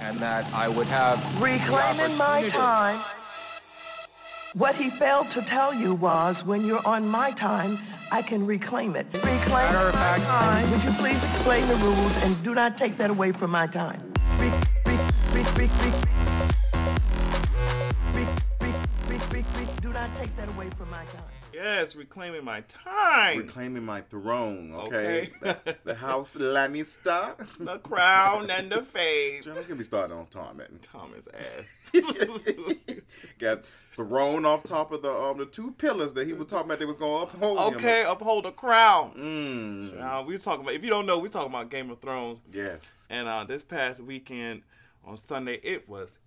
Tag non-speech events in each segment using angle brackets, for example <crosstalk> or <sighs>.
and that I would have reclaiming my time. What he failed to tell you was when you're on my time, I can reclaim it. Reclaim Matter my time. Would you please explain the rules and do not take that away from my time? Do not take that away from my time. Yes, reclaiming my time. Reclaiming my throne, okay? Okay. the, the house Lannister. <laughs> the crown and the fade. John, get me started on Tom and Thomas ass. <laughs> got thrown off top of the um the two pillars that he was talking about they was gonna uphold him. Okay, uphold the crown. Mm, Uh, we talking about. If you don't know, we talking about Game of Thrones. yes. And uh, this past weekend on Sunday, it was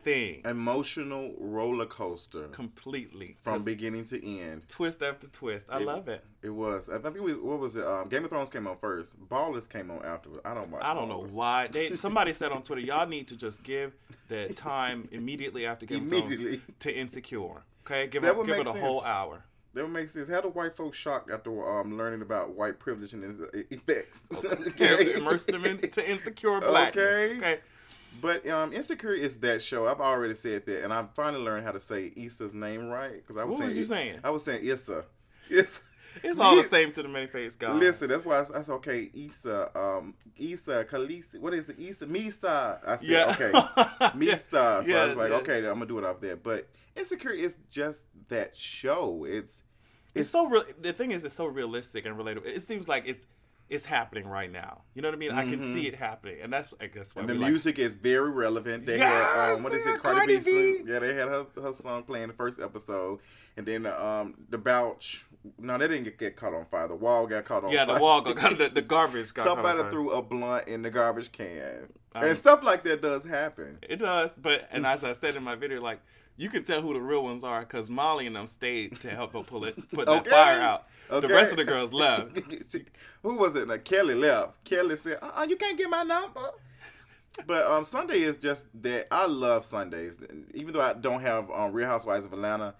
everything Emotional roller coaster completely From beginning to end. twist after twist. I love it. It was. I think we, what was it? Um, Game of Thrones came on first. Ballers came on afterwards. I don't watch. I don't know why. They <laughs> somebody said on Twitter, y'all need to just give the time immediately after Game of Thrones to Insecure. Okay, give That it give it a whole hour. That would make sense. How do white folks shocked after um, learning about white privilege and its e- effects? Okay. <laughs> Immerse them into insecure blackness. Okay. Okay. But um, Insecure is that show. I've already said that, and I finally learned how to say Issa's name right because I was What saying was you I- saying? I was saying Issa. <laughs> Issa. It's all the same to the many faced God. Listen, that's why I, I said okay. Issa, um, Issa, Khaleesi. What is it? Issa, Misa. I said Yeah. okay, <laughs> Misa. So I was like, yeah. okay, I'm gonna do it off there. But Insecure is just that show. It's It's so real. The thing is, it's so realistic and relatable. It seems like it's it's happening right now. You know what I mean? I can see it happening, and that's I guess why Mm-hmm. And the we like- music is very relevant. They had um, what is it, Cardi, Cardi B? B. Yeah, they had her, her song playing the first episode, and then um the Bouch. No, they didn't get, get caught on fire. The wall got caught on fire. Yeah, fire. the wall got the, the garbage got caught on Somebody threw a blunt in the garbage can, Um, and stuff like that does happen. It does, but and as I said in my video, like you can tell who the real ones are because Molly and them stayed to help her pull it, put that fire out. The rest of the girls left. <laughs> Who was it? Like Kelly left. Kelly said, "Uh, you can't get my number." But um, Sunday is just that. I love Sundays, even though I don't have um, Real Housewives of Atlanta.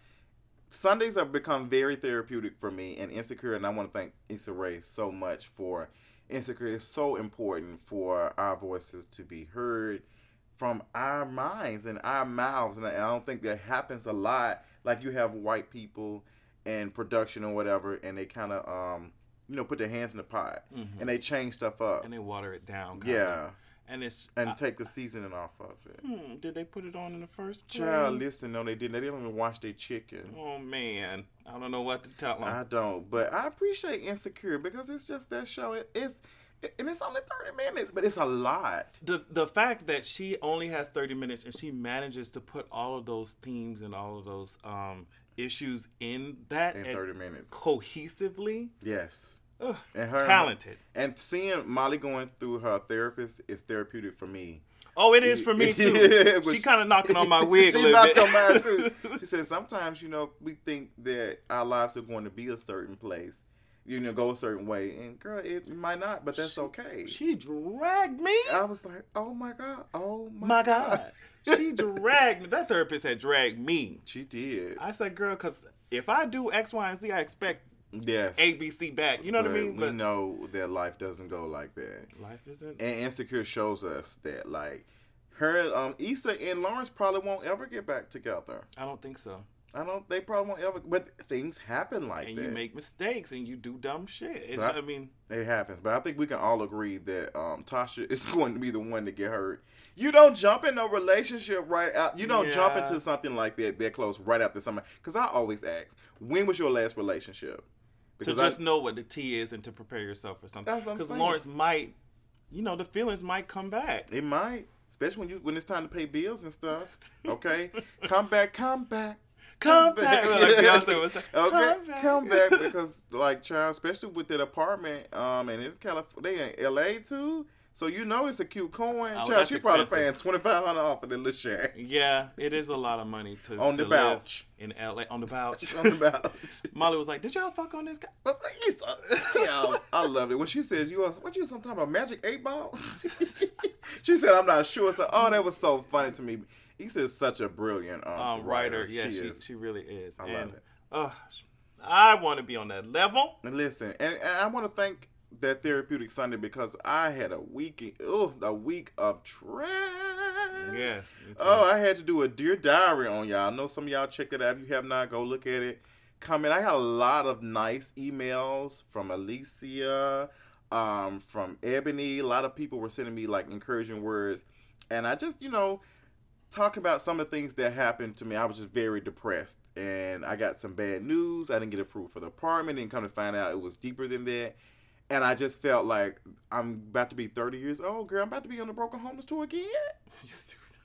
Sundays have become very therapeutic for me and Insecure, and I want to thank Issa Rae so much for Insecure. is so important for our voices to be heard from our minds and our mouths, and I don't think that happens a lot. Like you have white people and production or whatever, and they kind of um, you know, put their hands in the pot and they change stuff up. Mm-hmm. and they water it down. yeah, and it's and I- take the seasoning off of it. hmm, did they put it on in the first place? Child, listen, no, they didn't. They didn't even wash their chicken. Oh man, I don't know what to tell them. I don't, but I appreciate Insecure because it's just that show. It, it's it, and it's only thirty minutes, but it's a lot. the the fact that she only has 30 minutes and she manages to put all of those themes and all of those um issues in that In 30 minutes. cohesively Yes. ugh, And her talented And seeing Molly going through her therapist is therapeutic for me. oh it is for me too <laughs> she kind of knocking on my <laughs> wig a she little knocked bit on mine too. <laughs> She said sometimes, you know, we think that our lives are going to be a certain place, you know, go a certain way, and girl, it might not, but that's okay. she dragged me I was like, oh my god, oh my, my god she dragged me that therapist had dragged me She did. i said girl because if i do x y and z i expect yes. abc back you know what i But mean We know that life doesn't go like that. life isn't And Insecure shows us that, like, her, um, Issa and Lawrence probably won't ever get back together. i don't think so I don't. They probably won't ever. But things happen like and that. you make mistakes and you do dumb shit it's, Right. i mean It happens, but I think we can all agree that um, Tasha is <laughs> going to be the one to get hurt. You don't jump in a relationship right out. You don't jump into something like that that close right after somebody. Because I always ask, when was your last relationship? to just I, know what the T is and to prepare yourself for something. That's what I'm Because. Lawrence might, you know, the feelings might come back. it might, especially when you when it's time to pay bills and stuff. Okay, come back, come back. Come back. Like Beyonce was saying, Okay, "Come back." come back because like child, especially with that apartment, um, and in California, they in L.A. too. So you know it's a cute coin. Oh, child, she probably paying twenty five hundred off of the little shack Yeah, it is a lot of money to On to the live couch. in LA on the couch. <laughs> on the couch. <laughs> Molly was like, "Did y'all fuck on this guy?" But you saw- <laughs> Yo, I loved it when she said you was what you some type of magic eight ball. she said I'm not sure. So oh, that was so funny to me. He said such a brilliant um, Um, writer, yeah, she is. she really is. I and, love it. Uh, I want to be on that level. And listen, and, and I want to thank that therapeutic Sunday because I had a week, oh, a week of trash. Yes. Oh, I had to do a dear diary on y'all. I know some of y'all check it out. If you have not, go look at it. Comment. I had a lot of nice emails from Alicia, um, from Ebony. A lot of people were sending me like encouraging words, and I just, you know, talking about some of the things that happened to me. I was just very depressed, and I got some bad news. I didn't get approved for the apartment, and come to find out it was deeper than that. And I just felt like I'm about to be 30 years old, girl. I'm about to be on the Broken Homeless tour again <laughs> You stupid.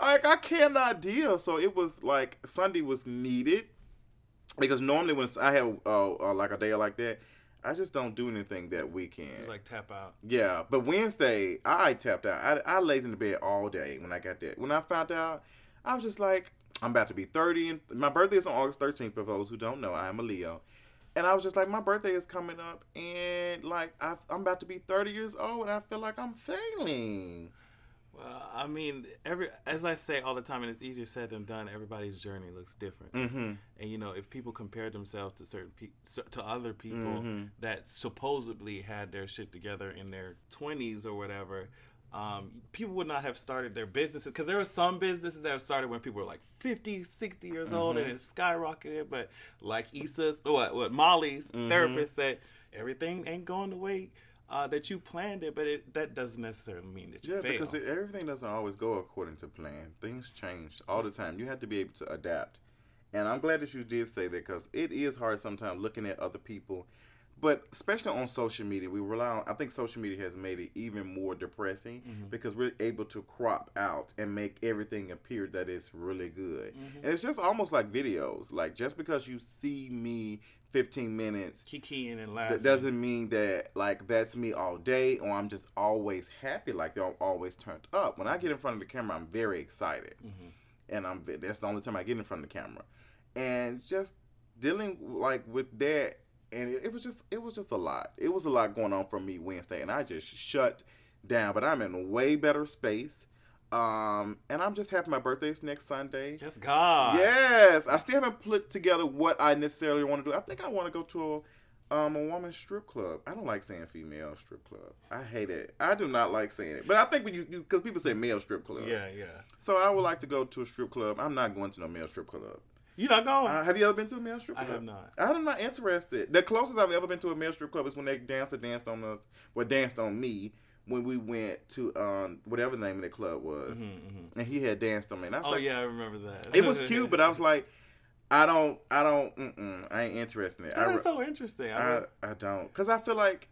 like I cannot deal. So it was like Sunday was needed because normally when I have uh, uh, like a day like that, I just don't do anything that weekend. Like tap out. yeah, but Wednesday I tapped out. I, I laid in the bed all day when I got that. When I found out, I was just like, I'm about to be 30, and my birthday is on August 13th. For those who don't know, I am a Leo. And I was just like, my birthday is coming up, and like I, I'm about to be 30 years old, and I feel like I'm failing. Well, I mean, every as I say all the time, and it's easier said than done. Everybody's journey looks different, Mm-hmm. and you know, if people compare themselves to certain pe- to other people Mm-hmm. that supposedly had their shit together in their twenties or whatever, um, people would not have started their businesses because there are some businesses that have started when people were like 50, 60 years old, Mm-hmm. and it skyrocketed. But like Issa's, what what Molly's Mm-hmm. therapist said, everything ain't going the way. Uh, that you planned it, but it, that doesn't necessarily mean that you Yeah, fail. because it, everything doesn't always go according to plan. Things change all the time. You have to be able to adapt. And I'm glad that you did say that because it is hard sometimes looking at other people. But especially on social media, we rely on, I think social media has made it even more depressing mm-hmm. because we're able to crop out and make everything appear that it's really good. Mm-hmm. And it's just almost like videos. Like just because you see me 15 minutes kikiing and laughing. that doesn't mean that like that's me all day or I'm just always happy like they're always turned up. When I get in front of the camera, I'm very excited, mm-hmm. and I'm that's the only time I get in front of the camera, and just dealing like with that, and it, it was just it was just a lot. It was a lot going on for me Wednesday, and I just shut down. But I'm in a way better space. Um, and I'm just happy my birthday's next Sunday. Just God. Yes, I still haven't put together what I necessarily want to do. I think I want to go to a um a woman's strip club. I don't like saying female strip club. I hate it. I do not like saying it. But I think when you because people say male strip club. Yeah, yeah. So I would like to go to a strip club. I'm not going to no male strip club. You not going? Uh, have you ever been to a male strip club? I have not. I'm not interested. The closest I've ever been to a male strip club is when they danced or danced on us, well, danced on me when we went to um whatever the name of the club was, and he had danced on me. And I was Mm-hmm, oh like, yeah, I remember that. it was cute, but I was <laughs> like, I don't, I don't, I ain't interested in it. I, that re- is so interesting. I, I, mean, I don't, cause I feel like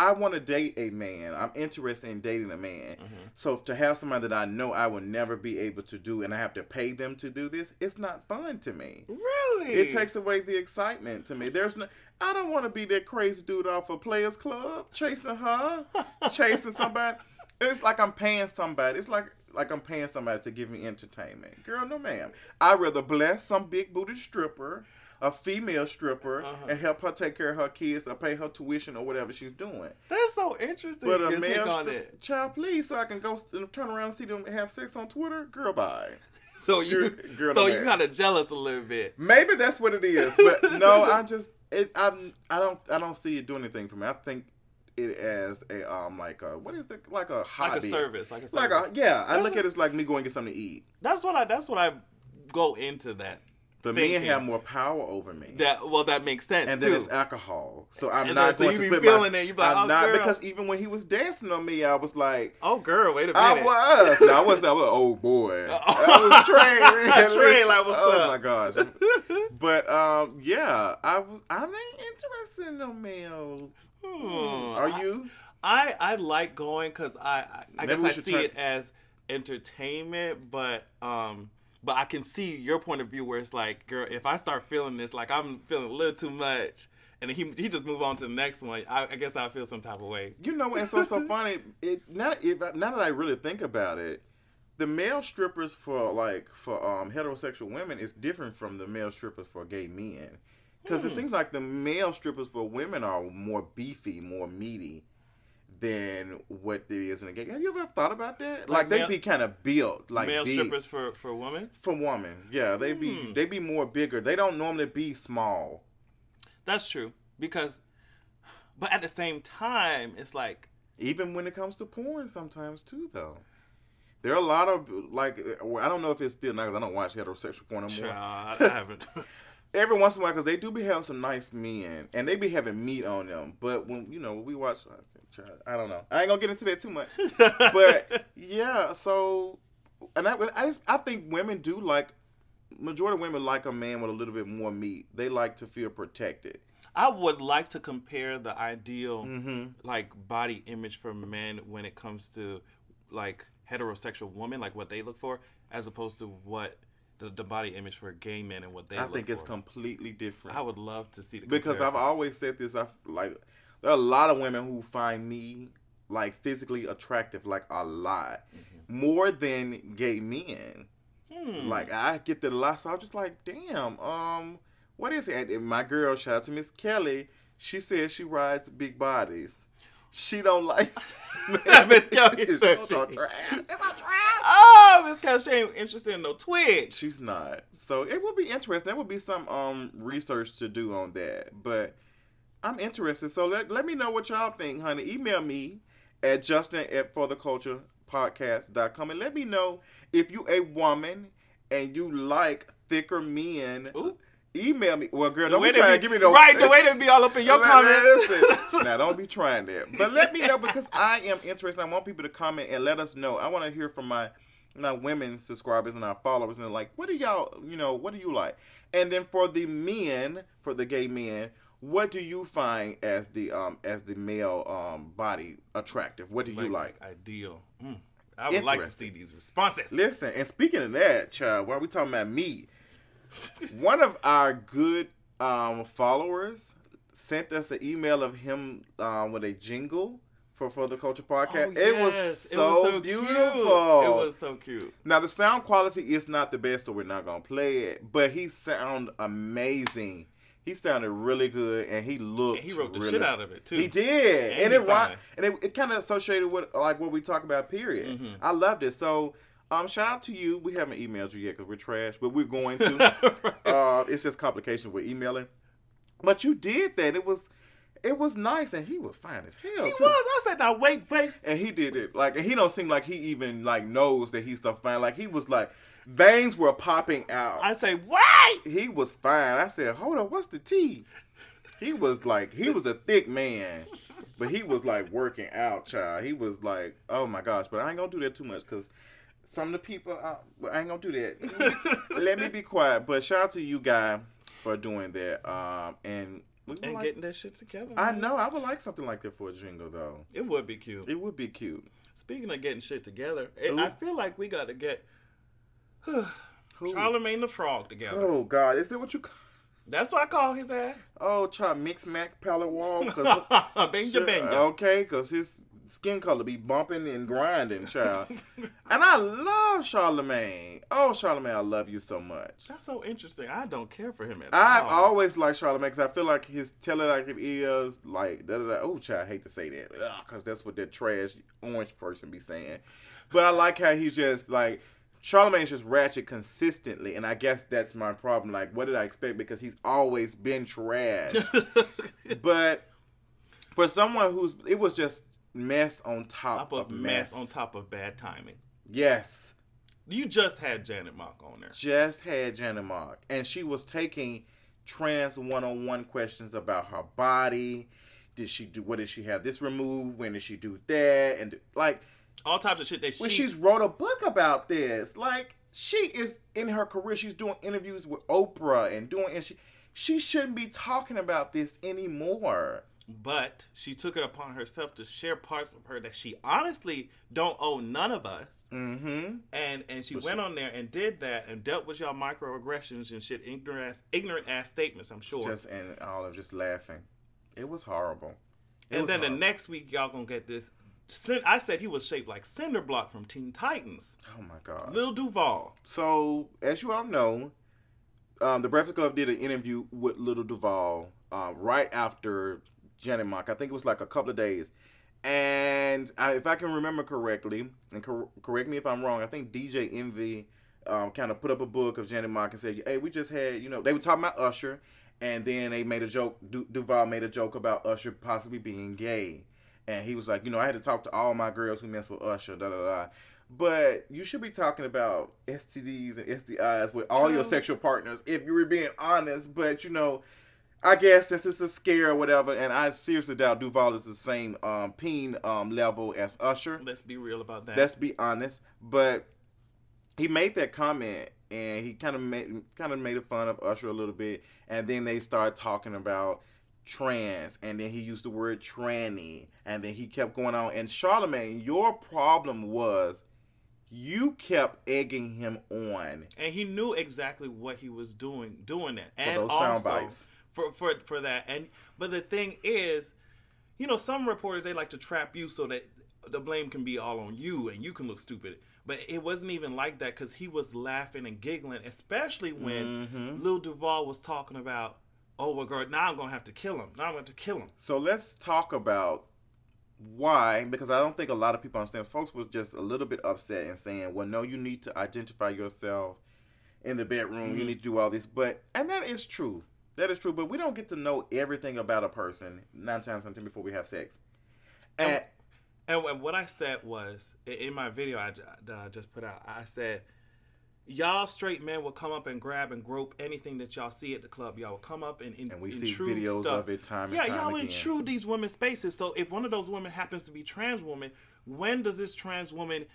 I want to date a man. I'm interested in dating a man. Mm-hmm. So to have somebody that I know I will never be able to do, and I have to pay them to do this, it's not fun to me. really, It takes away the excitement to me. There's no. I don't want to be that crazy dude off a Players Club chasing her, <laughs> chasing somebody. It's like I'm paying somebody. It's like like I'm paying somebody to give me entertainment. Girl, no ma'am. I'd rather bless some big booty stripper, a female stripper, Uh-huh. and help her take care of her kids or pay her tuition or whatever she's doing. That's so interesting. But a male on strip- it. child, please, so I can go st- turn around and see them have sex on Twitter. Girl, bye. <laughs> So you, Girl- <laughs> girl so you kind of jealous a little bit. Maybe that's what it is, but <laughs> no, I just it I'm I don't I don't see it doing anything for me. I think it as a um like a what is the like a hobby, Like a service, like a like a yeah. I look what- at it as like me going to get something to eat, That's what I. That's what I go into that. But men thinking. have more power over me. That well, that makes sense and too. then it's alcohol, so I'm And not then- so going you to be feeling my, it, you be like, I'm "Oh, not girl." because even when he was dancing on me, I was like, oh, girl, wait a minute. I was. No, I wasn't. I was like, oh boy. <laughs> I was trained. <laughs> Trained, like, what's oh up? my gosh. But um, yeah, I was. I ain't interested in no male. Hmm. Are you? I I like going because I I, I guess I see turn- it as entertainment, but um, but I can see your point of view where it's like, girl, if I start feeling this, like I'm feeling a little too much, and he he just move on to the next one. I, I guess I feel some type of way. You know, and so so <laughs> funny. It now, if, now that I really think about it, the male strippers for like for um heterosexual women is different from the male strippers for gay men. Because it seems like the male strippers for women are more beefy, more meaty than what there is in a gay. Have you ever thought about that? Like, Like they male- be kind of built, like Male big. strippers for for women. for women. Yeah, they be Hmm. they be more bigger. They don't normally be small. That's true because, But at the same time, it's like Even when it comes to porn, sometimes too, though. There are a lot of like I don't know if it's still now 'cause I don't watch heterosexual porn anymore. no more. I <laughs> haven't. <laughs> Every once in a while, because they do be having some nice men, and they be having meat on them. But when you know we watch, I don't know. I ain't gonna get into that too much. <laughs> but yeah, so and I, I just I think women do like majority of women like a man with a little bit more meat. They like to feel protected. I would like to compare the ideal Mm-hmm. like body image for men when it comes to like heterosexual women, like what they look for, as opposed to what the, the body image for gay men and what they I think it's for. completely different. I would love to see the because I've always said this. I like there are a lot of women who find me like physically attractive, like a lot more than gay men. Hmm. Like I get that a lot, so I'm just like, damn. Um, what is it? And my girl, shout out to Miss Kelly. She says she rides big bodies. She don't like. <laughs> <laughs> Miss Kelly It's said so she- trash. Oh, Miss Cal, she ain't interested in no Twitch. She's not. So it will be interesting. There will be some um research to do on that. But I'm interested. So let, let me know what y'all think, honey. Email me at Justin at for the culture podcast.com and let me know if you a woman and you like thicker men. Ooh. Email me. Well, girl, don't way be trying to give me no right, the way to be all up in <laughs> your comments. <laughs> now, don't be trying that. But let me know because I am interested. I want people to comment and let us know. I want to hear from my my women subscribers and our followers and like, what do y'all, you know, what do you like? And then for the men, for the gay men, what do you find as the um as the male um body attractive? What do you like? Ideal. Mm. I would like to see these responses. Listen, and speaking of that, child, while we talking about me, <laughs> one of our good um, followers sent us an email of him um, with a jingle for for the Culture Podcast. Oh, it, was yes. so cute. beautiful. It was so cute. Now the sound quality is not the best, so we're not gonna play it. But he sound amazing. He sounded really good, and he looked. And he wrote the really- shit out of it too. He did, And and, he it and it, it kind of associated with like what we talk about. Period. Mm-hmm. I loved it. So, um, shout out to you. We haven't emailed you yet because we're trash, but we're going to. <laughs> uh, it's just complications with emailing. But you did that. It was, it was nice, and he was fine as hell. He too. was. I said, now wait, wait. and he did it like, and he don't seem like he even like knows that he's so fine. Like he was like, veins were popping out. I say, wait. he was fine. I said, hold on, what's the tea? He was like, he was a thick man, but he was like working out, child. He was like, oh my gosh, but I ain't gonna do that too much because some of the people, uh, well, I ain't gonna do that. <laughs> Let me be quiet. But shout out to you, guy, for doing that. Um, and And like, getting that shit together. I man. know, I would like something like that for a jingle though. It would be cute. It would be cute. Speaking of getting shit together, it, I feel like we got to get <sighs> Charlamagne the Frog together. Oh God, is that what you? Call- That's what I call his ass. oh, try mix mac palette wall. Cause <laughs> Benja Sure, Benja. Okay, because his skin color be bumping and grinding, child. <laughs> and I love Charlamagne. Oh, Charlamagne, I love you so much. That's so interesting. I don't care for him at all. I all. always like Charlamagne because I feel like his tell it like it is, like, da da da. Oh, child, I hate to say that. Because that's what that trash orange person be saying. But I like how he's <laughs> just like, Charlamagne's just ratchet consistently. And I guess that's my problem. Like, what did I expect? Because he's always been trash. <laughs> but for someone who's, it was just mess on top, top of of mess mess. on top of bad timing. Yes. You just had Janet Mock on there. just had Janet Mock. and she was taking trans one-on-one questions about her body. Did she do? What did she have this removed? When did she do that? And like All types of shit that when she. she's wrote a book about this, like she is in her career. She's doing interviews with Oprah and doing, and she she shouldn't be talking about this anymore. But she took it upon herself to share parts of her that she honestly don't owe none of us. Mm-hmm. And and she went on there and did that and dealt with y'all microaggressions and shit, ignorant ass, ignorant ass statements. I'm sure. Just and all of just laughing. It was horrible. It and was then the next week y'all gonna get this. I said he was shaped like Cinder Block from Teen Titans. Oh my god. Lil Duval. So, as you all know, um, the Breakfast Club did an interview with Lil Duval uh, right after Janet Mock. I think it was like a couple of days. And I, if I can remember correctly, and cor- correct me if I'm wrong, I think DJ Envy um, kind of put up a book of Janet Mock and said, "Hey, we just had, you know, they were talking about Usher." and then they made a joke. Du- Duval made a joke about Usher possibly being gay, and he was like, you know, I had to talk to all my girls who mess with Usher. Da da da. But you should be talking about STDs and STIs with all your sexual partners if you were being honest. But you know, I guess since it's a scare or whatever, and I seriously doubt Duval is the same um, peen um, level as Usher. Let's be real about that. Let's be honest. But he made that comment, and he kind of made kind of made fun of Usher a little bit, and then they started talking about trans, and then he used the word tranny, and then he kept going on. And Charlamagne, your problem was you kept egging him on. and he knew exactly what he was doing doing that and those sound also bites. For for for that and but the thing is you know some reporters they like to trap you so that the blame can be all on you and you can look stupid but it wasn't even like that because he was laughing and giggling especially when Mm-hmm. Lil Duval was talking about oh well girl now I'm gonna have to kill him now I'm going to kill him So let's talk about why, because I don't think a lot of people understand. Folks was just a little bit upset and saying, "Well, no, you need to identify yourself in the bedroom. You need to do all this." But and that is true. That is true. But we don't get to know everything about a person nine times out of ten before we have sex. And And, and what I said was in my video I, that I just put out, I said, "Y'all straight men will come up and grab and grope anything that y'all see at the club. Y'all will come up and, and, And we see videos stuff. of it time and yeah, time y'all again. intrude these women's spaces. So if one of those women happens to be trans woman, when does this trans woman?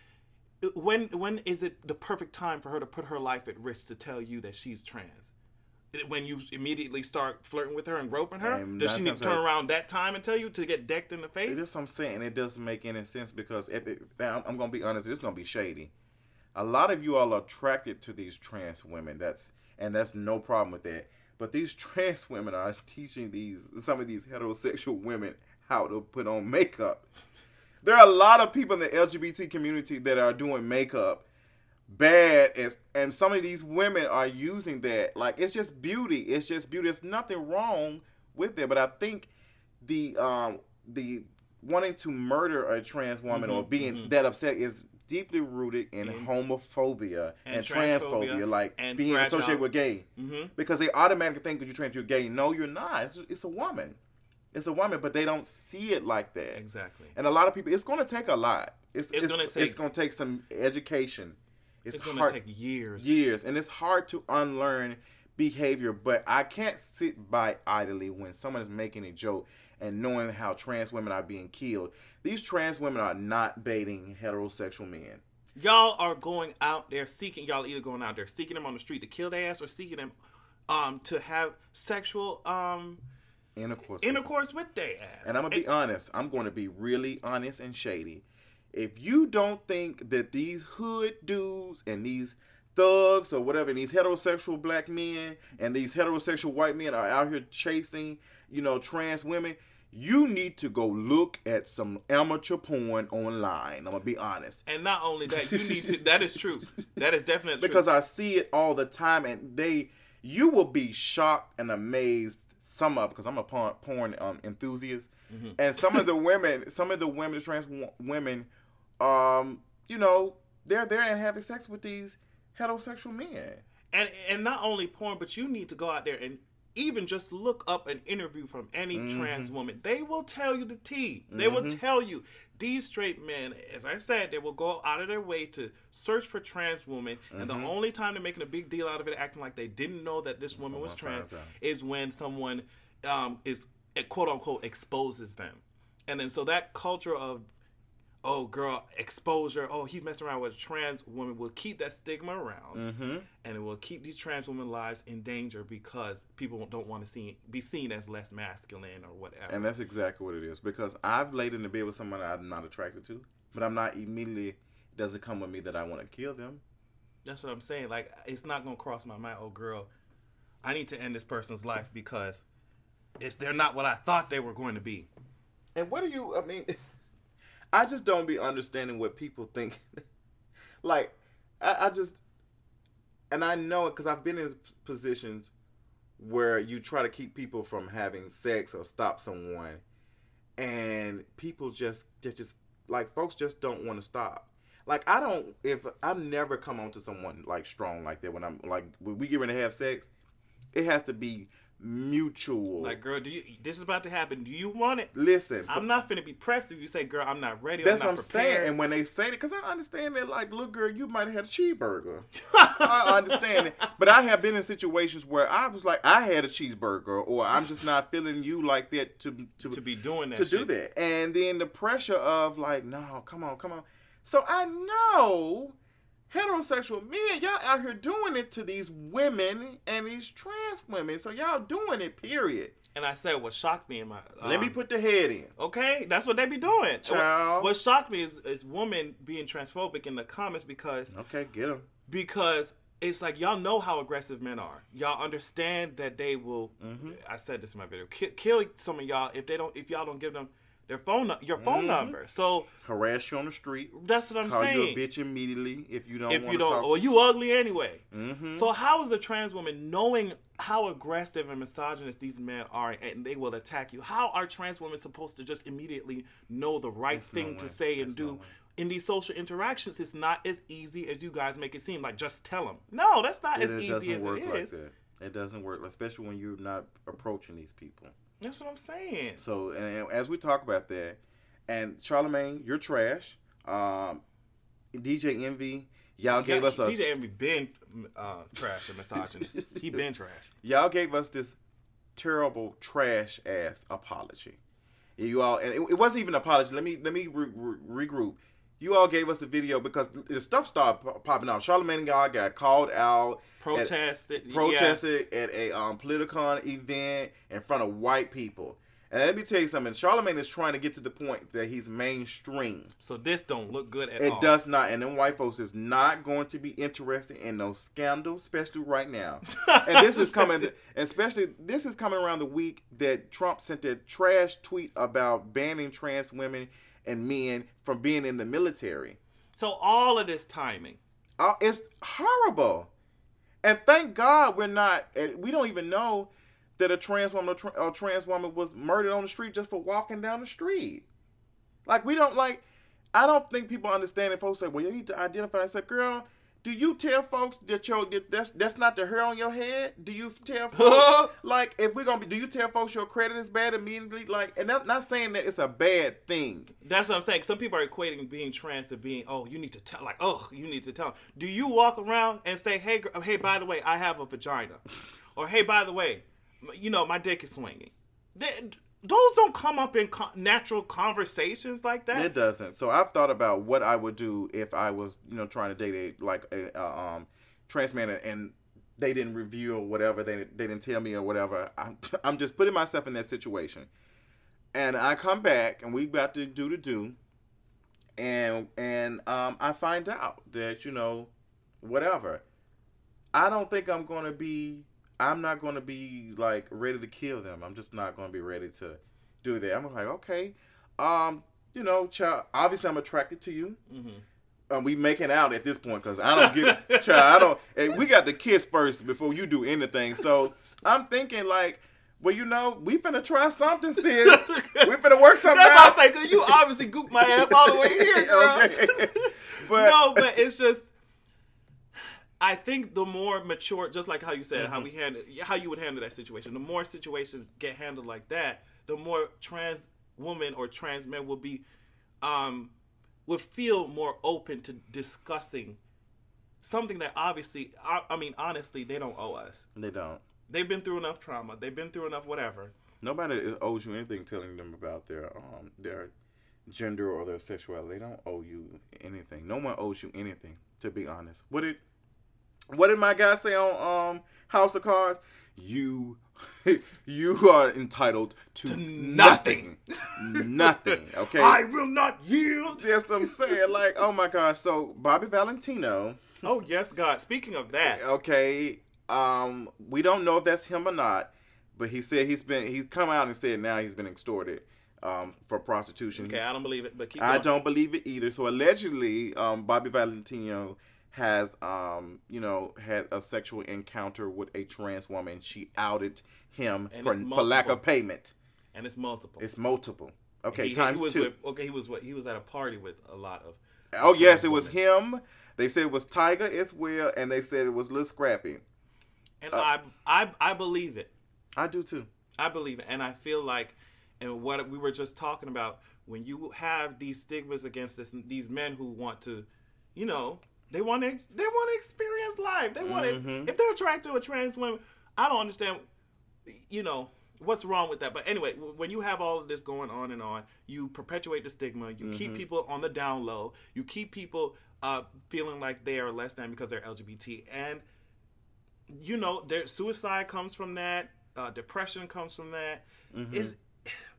When when is it the perfect time for her to put her life at risk to tell you that she's trans? When you immediately start flirting with her and groping her, And does she need to turn around that time and tell you to get decked in the face? This I'm saying, it doesn't make any sense because at the, I'm, I'm gonna be honest, it's gonna be shady. A lot of you all are attracted to these trans women. That's and that's no problem with that. But these <laughs> trans women are teaching these some of these heterosexual women how to put on makeup. There are a lot of people in the LGBT community that are doing makeup bad as and some of these women are using that. Like it's just beauty. It's just beauty. There's nothing wrong with it but i think the um the wanting to murder a trans woman or being that upset is deeply rooted in homophobia and, and transphobia, transphobia like and being fragile- associated with gay. Mhm. because they automatically think that you're trans you're gay. No you're not. It's, it's a woman. It's a woman but they don't see it like that. Exactly. and a lot of people it's going to take a lot. It's, It's gonna it's take- going to take some education it's, It's going to take years. years and it's hard to unlearn behavior but i can't sit by idly when someone is making a joke and knowing how trans women are being killed these trans women are not dating heterosexual men Y'all are going out there seeking. Y'all either going out there seeking them on the street to kill their ass, or seeking them um to have sexual um intercourse with intercourse with their ass. And I'm gonna be honest. I'm going to be really honest and shady. If you don't think that these hood dudes and these thugs or whatever, and these heterosexual black men and these heterosexual white men are out here chasing, you know, trans women, you need to go look at some amateur porn online. I'm gonna be honest. And not only that, you need to. <laughs> That is true. That is definitely because. I see it all the time, and they, you will be shocked and amazed. Some of because I'm a porn, porn um, enthusiast, Mm-hmm. and some of the <laughs> women, some of the women, the trans wo- women, um, you know, they're there and having sex with these heterosexual men. and and not only porn, but you need to go out there and even just look up an interview from any Mm-hmm. trans woman. They will tell you the tea. They will tell you these straight men, as I said, they will go out of their way to search for trans women, and Mm-hmm. the only time they're making a big deal out of it, acting like they didn't know that this woman was trans, is when someone um, is quote unquote exposes them, and then so that culture of oh girl exposure oh he's messing around with a trans woman will keep that stigma around Mm-hmm. and it will keep these trans women lives in danger because people don't want to see be seen as less masculine or whatever And that's exactly what it is. Because I've laid in the bed with someone I'm not attracted to, but I'm not immediately. Doesn't come with me that I want to kill them. that's what i'm saying like it's not gonna cross my mind oh girl i need to end this person's life because it's they're not what i thought they were going to be And what are you? I mean, <laughs> I just don't be understanding what people think. <laughs> like, I, I just, and I know it because I've been in positions where you try to keep people from having sex or stop someone, and people just, just, just like folks just don't want to stop. Like I don't, if I never come on to someone like strong like that when I'm like when we get ready to have sex, it has to be mutual. Like, girl, do you? This is about to happen. Do you want it? Listen, I'm not finna be pressed if you say, girl, I'm not ready. That's I'm what I'm prepared. saying. And when they say it, because I understand that, like, look, girl, you might have had a cheeseburger. <laughs> I understand it. But I have been in situations where I was like, I had a cheeseburger, or I'm just not feeling you like that to to, to be doing that to do that. And then the pressure of like, no, come on, come on. So I know heterosexual men, y'all out here doing it to these women and these trans women. So y'all doing it, period. And I said, what shocked me in my. Let me um, put the head in. Okay, that's what they be doing. Child. What, what shocked me is, is women being transphobic in the comments because Okay, get them. because it's like y'all know how aggressive men are. Y'all understand that they will. Mm-hmm. I said this in my video. Kill, kill some of y'all if they don't. If y'all don't give them their phone your Mm-hmm. phone number. So Harass you on the street. that's what I'm Call saying. you a bitch immediately if you don't if you don't, talk. or you ugly anyway. Mm-hmm. So how is a trans woman knowing how aggressive and misogynist these men are, and they will attack you? How are trans women supposed to just immediately know the right no thing to way. say and There's no do? in these social interactions, it's not as easy as you guys make it seem. Like just tell them. No, that's not as easy as it is. like that. It doesn't work, especially when you're not approaching these people. That's what I'm saying. So, and as we talk about that, and Charlamagne, you're trash. Um, DJ Envy, y'all gave Yeah, us a DJ Envy been uh, trash and misogynist. he been <laughs> trash. y'all gave us this terrible trash ass apology. You all, and it, it wasn't even an apology. Let me let me re- re- regroup. You all gave us the video because the stuff started popping off. Charlamagne and y'all got called out, at- Protested. yeah. protested at a um, Politicon event in front of white people. And let me tell you something. Charlamagne is trying to get to the point that he's mainstream. So this don't look good at It all. It does not, and then white folks is not going to be interested in no scandal, especially right now. <laughs> and this is coming, especially this is coming around the week that Trump sent that trash tweet about banning trans women and men from being in the military. So all of this timing. Uh, it's horrible, and thank God we're not. We don't even know that a trans woman, a trans woman, was murdered on the street just for walking down the street. Like we don't like. I don't think people understand it. Folks say, "Well, you need to identify." I said, "Girl, do you tell folks that your that that's that's not the hair on your head? Do you tell <laughs> folks like if we're gonna be? Do you tell folks your credit is bad immediately? Like, and that's not saying that it's a bad thing. That's what I'm saying. Some people are equating being trans to being, oh, you need to tell, like, oh, you need to tell. Do you walk around and say, hey, hey, by the way, I have a vagina, or hey, by the way, you know, my dick is swinging. Th- those don't come up in co- natural conversations like that. It doesn't. So I've thought about what I would do if I was, you know, trying to date a like a uh, um trans man and they didn't review or whatever. They they didn't tell me or whatever. I'm <laughs> I'm just putting myself in that situation, and I come back and we about to do the do, and and um I find out that you know, whatever. I don't think I'm gonna be. I'm not gonna be like ready to kill them. I'm just not gonna be ready to do that. I'm like, okay, um, you know, child. Obviously, I'm attracted to you. Um, we making out at this point because I don't get, <laughs> child. I don't. Hey, we got to kiss first before you do anything. So I'm thinking like, well, you know, we finna try something, sis. <laughs> we finna work something That's out. what I say, because you obviously gooped my ass all the way here, <laughs> girl. okay. But no, but it's just. I think the more mature, just like how you said, how we handle, how you would handle that situation. The more situations get handled like that, the more trans women or trans men will be, um, would feel more open to discussing something that obviously, I, I mean, honestly, they don't owe us. they don't. They've been through enough trauma. They've been through enough whatever. Nobody owes you anything telling them about their um their gender or their sexuality. They don't owe you anything. No one owes you anything, to be honest. What did what did my guy say on um House of Cards? You <laughs> you are entitled to, nothing. <laughs> nothing. Okay. I will not yield. That's what I'm saying. Like, oh my gosh. So Bobby Valentino, Oh yes, God. Speaking of that, okay, um, we don't know if that's him or not, but he said he's been he's come out and said now he's been extorted um for prostitution. okay, I don't believe it, but keep. I don't believe it either. So allegedly, um, Bobby Valentino has, um, you know, had a sexual encounter with a trans woman. She outed him for, for lack of payment. and it's multiple. It's multiple. Okay, he, times he was two. With, okay, he was what? He was at a party with a lot of. oh yes, it was him. They said it was Tyga as well, and they said it was Lil Scrappy. and uh, I, I, I believe it. I do too. I believe it, and I feel like, and what we were just talking about, when you have these stigmas against this, these men who want to, you know, they want to, they want to experience life. They want to, if they're attracted to a trans woman, I don't understand, you know, what's wrong with that. But anyway, when you have all of this going on and on, you perpetuate the stigma. You keep people on the down low. You keep people uh, feeling like they are less than because they're LGBT, and you know, there, suicide comes from that. Uh, depression comes from that. Is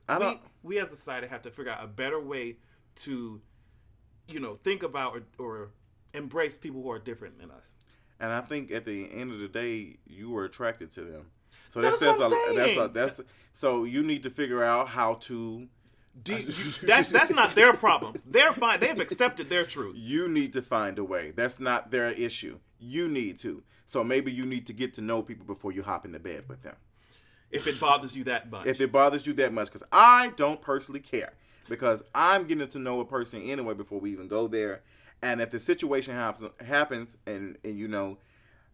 I we, we as a society have to figure out a better way to, you know, think about or, or embrace people who are different than us. And I think at the end of the day, you were attracted to them. So That's that says what I'm a, that's a, that's so you need to figure out how to Do <laughs> you- that's that's not their problem. They're fine. They've accepted their truth. you need to find a way. That's not their issue. You need to. So maybe you need to get to know people before you hop into bed with them. If it bothers you that much, If it bothers you that much, because I don't personally care, because I'm getting to know a person anyway before we even go there. And if the situation happens, happens, and and you know,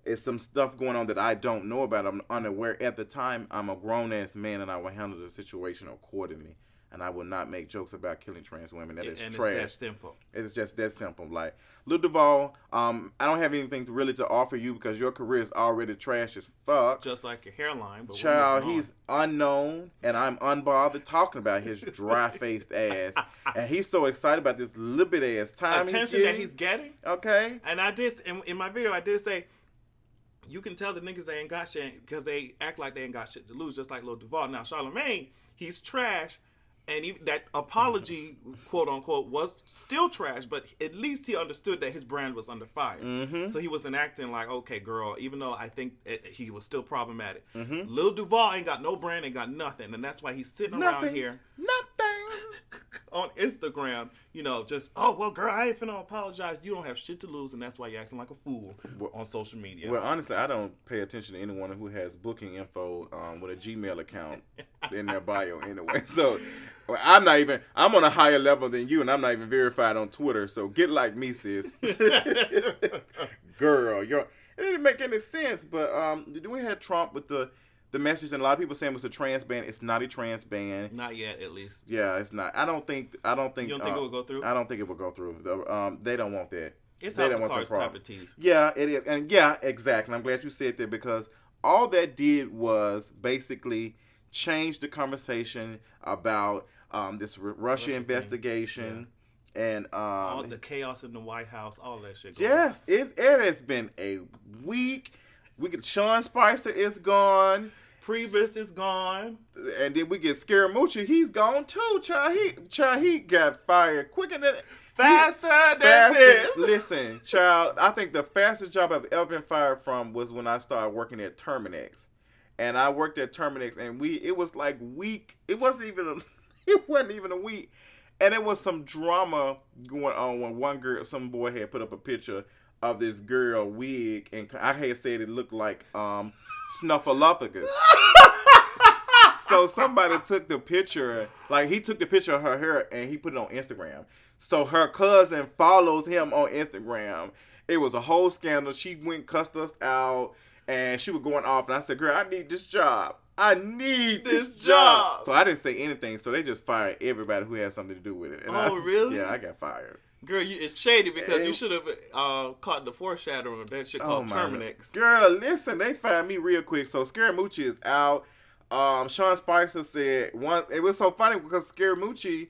it's some stuff going on that I don't know about, I'm unaware at the time. I'm a grown ass man, and I will handle the situation accordingly. And I will not make jokes about killing trans women. That is and trash. it's that simple. It's just that simple. Like Lil Duval, um, I don't have anything to really to offer you because your career is already trash as fuck. Just like your hairline, but Child, he's unknown, and I'm unbothered talking about his <laughs> dry faced ass, and he's so excited about this little bit ass time attention he's that he's getting. okay. And I did in, in my video, I did say you can tell the niggas they ain't got shit because they act like they ain't got shit to lose, just like Lil Duval. Now Charlamagne, he's trash, and even that apology, quote unquote, was still trash. But at least he understood that his brand was under fire. Mm-hmm. So he wasn't acting like, okay, girl, even though I think it, he was still problematic. Mm-hmm. Lil Duval ain't got no brand, ain't got nothing, and that's why he's sitting around here Nothing. <laughs> on Instagram, you know, just oh well, girl, I ain't finna apologize. You don't have shit to lose, and that's why you're acting like a fool on social media. Well, honestly, I don't pay attention to anyone who has booking info um, with a Gmail account in their bio anyway. <laughs> So well, I'm not even. I'm on a higher level than you, and I'm not even verified on Twitter. So get like me, sis. <laughs> Girl, you're. It didn't make any sense. But um, then we had Trump with the the message, and a lot of people saying it was a trans ban. It's not a trans ban. Not yet, at least. Yeah, it's not. I don't think. I don't think. You don't think uh, it will go through? I don't think it will go through. The, um, they don't want that. It's they House don't of Cards type of tease. Yeah, it is. And yeah, exactly. I'm glad you said that because all that did was basically change the conversation about um, this Russia, Russia investigation and All um, the chaos in the White House, all that shit. on. yes, it's, it has been a week. We get Sean Spicer is gone, Priebus is gone. and then we get Scaramucci. He's gone too. Child, he child, he got fired quicker than Faster than faster. this. Listen, child, I think the fastest job I've ever been fired from was when I started working at Terminix. And I worked at Terminix and we it was like week. It wasn't even a <laughs> it wasn't even a week. And it was some drama going on when one girl some boy had put up a picture of this girl wig and I had said it looked like um snuffleupagus. so somebody took the picture, like he took the picture of her hair and he put it on Instagram. So her cousin follows him on Instagram. It was a whole scandal. She went cussed us out and she was going off. And I said, "Girl, I need this job. I need this, This job. job. So I didn't say anything. So they just fired everybody who had something to do with it. And oh, I- Oh, really? Yeah, I got fired. Girl, you, it's shady because you should have uh, caught the foreshadowing of that shit Oh called my Terminix. Girl, listen, they fired me real quick. So Scaramucci is out. Um, Sean Spicer said once it was so funny because Scaramucci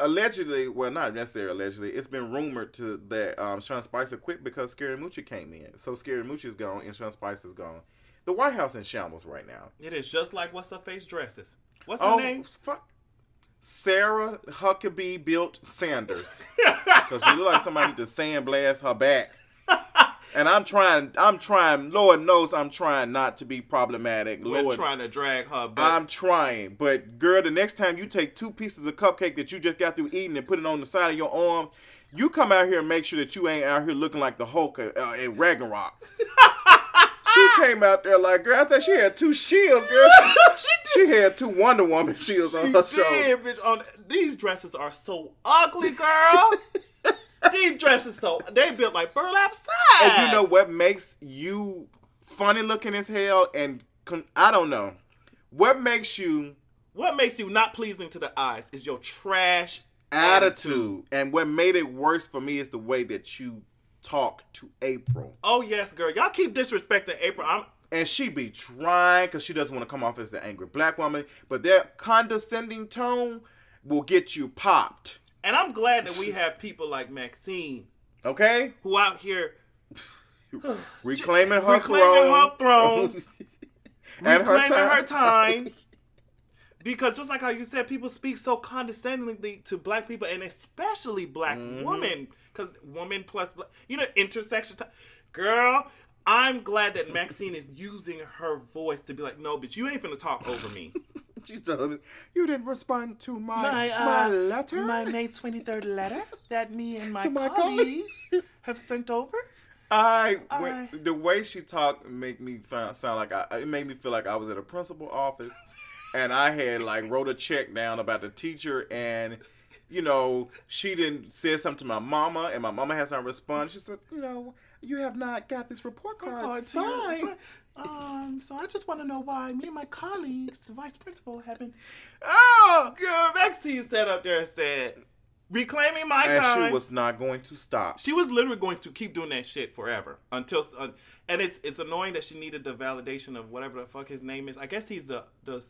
allegedly, well, not necessarily allegedly, it's been rumored to that um, Sean Spicer quit because Scaramucci came in. So Scaramucci is gone and Sean Spicer's gone. The White House in shambles right now. It is just like what's her face dresses. What's her Oh, name? fuck. Sarah Huckabee built Sanders. <laughs> Because she look like somebody to sandblast her back. And I'm trying, I'm trying, Lord knows I'm trying not to be problematic. We're Lord, trying to drag her back. I'm trying. But girl, the next time you take two pieces of cupcake that you just got through eating and put it on the side of your arm, you come out here and make sure that you ain't out here looking like the Hulk uh, at Ragnarok. <laughs> she ah! came out there like, girl, I thought she had two shields, girl. <laughs> She, she had two Wonder Woman shields on She her shoulder. did, bitch. On these dresses are so ugly, girl. <laughs> these dresses so they built like burlap sacks. And you know what makes you funny looking as hell? And con- I don't know. What makes you What makes you not pleasing to the eyes is your trash attitude? And what made it worse for me is the way that you talk to April. Oh yes, girl. Y'all keep disrespecting April. I'm And she be trying because she doesn't want to come off as the angry black woman, but that condescending tone will get you popped. and I'm glad that we have people like Maxine Okay? who out here <sighs> Reclaiming her reclaiming her throne. throne, <laughs> and her reclaiming time. her time. <laughs> Because just like how you said, people speak so condescendingly to black people, and especially black Mm-hmm. women, because woman plus black, you know, intersection. T- Girl, I'm glad that Maxine is using her voice to be like, no, bitch, you ain't finna talk over me. <laughs> She told me, you didn't respond to my, my, my uh, letter? my May 23rd letter that me and my, <laughs> my colleagues have sent over. I, I- when, the way she talked make me find, sound like I, it made me feel like I was at a principal office, and I had like wrote a check down about the teacher, and you know she didn't say something to my mama, and my mama has not responded. She said, you know, you have not got this report card, card signed. Um, so I just want to know why me and my colleagues, the vice principal, haven't. Oh, Girl, Maxine sat up there and said, "Reclaiming my and time." she was not going to stop. She was literally going to keep doing that shit forever until, uh, and it's it's annoying that she needed the validation of whatever the fuck his name is. I guess he's the the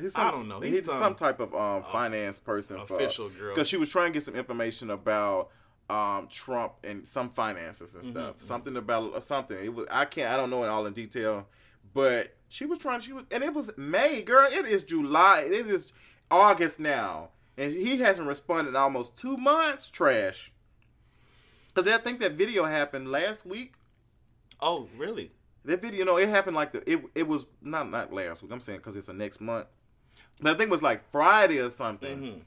He's I don't know. He's, He's some, some type of um, finance person. official girl. Because she was trying to get some information about um, Trump and some finances Mm-hmm, and stuff. Something about uh, something. It was I can't. I don't know it all in detail. But she was trying. She was, and it was May, girl. It is July. It is August now, and he hasn't responded in almost two months. Trash. Because I think that video happened last week. oh really? That video, you know, it happened like the it it was not not last week. I'm saying because it's the next month. But I think it was like Friday or something. Mm-hmm.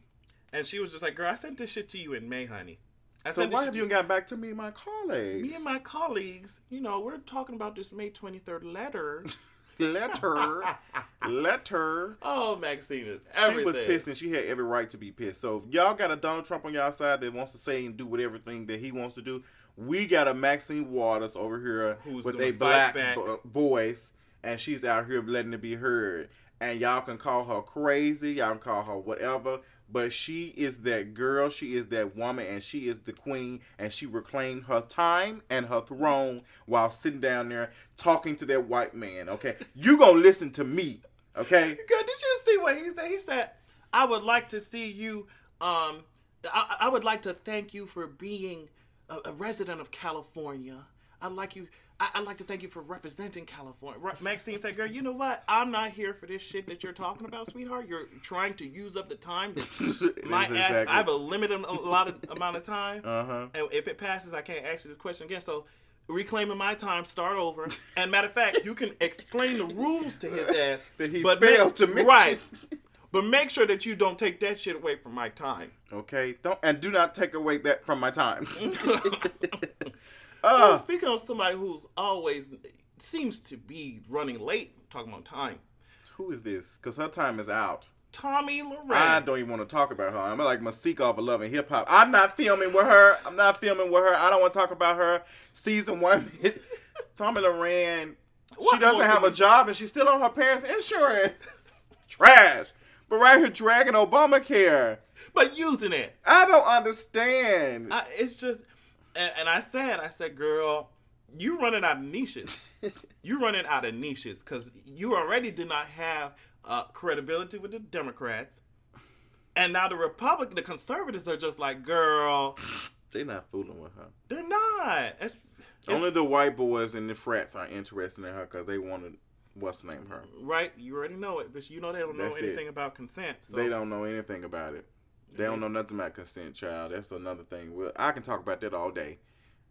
And she was just like, "Girl, I sent this shit to you in May, honey." I So sent this why shit have you got back to me, my colleague? Me and my colleagues, you know, we're talking about this May 23rd letter. <laughs> letter, letter. Oh, Maxine is everything. She was pissed, and she had every right to be pissed. So if y'all got a Donald Trump on y'all side that wants to say and do whatever thing that he wants to do, we got a Maxine Waters over here Who's with a black vo- voice, and she's out here letting it be heard. And y'all can call her crazy, y'all can call her whatever, but she is that girl, she is that woman, and she is the queen, and she reclaimed her time and her throne while sitting down there talking to that white man. Okay, you gonna listen to me, okay? <laughs> Girl, did you see what he said? He said, "I would like to see you. Um, I, I would like to thank you for being a, a resident of California. I'd like you. I, I'd like to thank you for representing California." Right, Maxine said, "Girl, you know what? I'm not here for this shit that you're talking about, sweetheart. You're trying to use up the time that <laughs> my ass. exactly- I have a limited a lot of amount of time, Uh-huh. and if it passes, I can't ask you this question again. So." Reclaiming my time, start over. And matter of fact, you can explain the rules to his <laughs> ass That he but failed to mention. Right. But make sure that you don't take that shit away from my time. Okay, don't and do not take away that from my time. Oh, <laughs> <laughs> uh, speaking of somebody who's always seems to be running late, talking about time. who is this? Because her time is out. Tomi Lahren. I don't even want to talk about her. I'm like Masika of Love and Hip Hop. I'm not filming with her. I'm not filming with her. I don't want to talk about her. Season one, <laughs> Tomi Lahren. She doesn't have a job and she's still on her parents' insurance. Trash. But right here dragging Obamacare. But using it, I don't understand. I, it's just, and, and I said, I said, girl, you running out of niches. <laughs> You're running out of niches because you already did not have uh, credibility with the Democrats, and now the Republic, the conservatives are just like, girl, They're not fooling with her. they're not. It's, it's- Only the white boys and the frats are interested in her because they wanted what's the name her. right. You already know it, but you know they don't know That's it. anything about consent. So They don't know anything about it. They don't know nothing about consent, child. That's another thing. Well, I can talk about that all day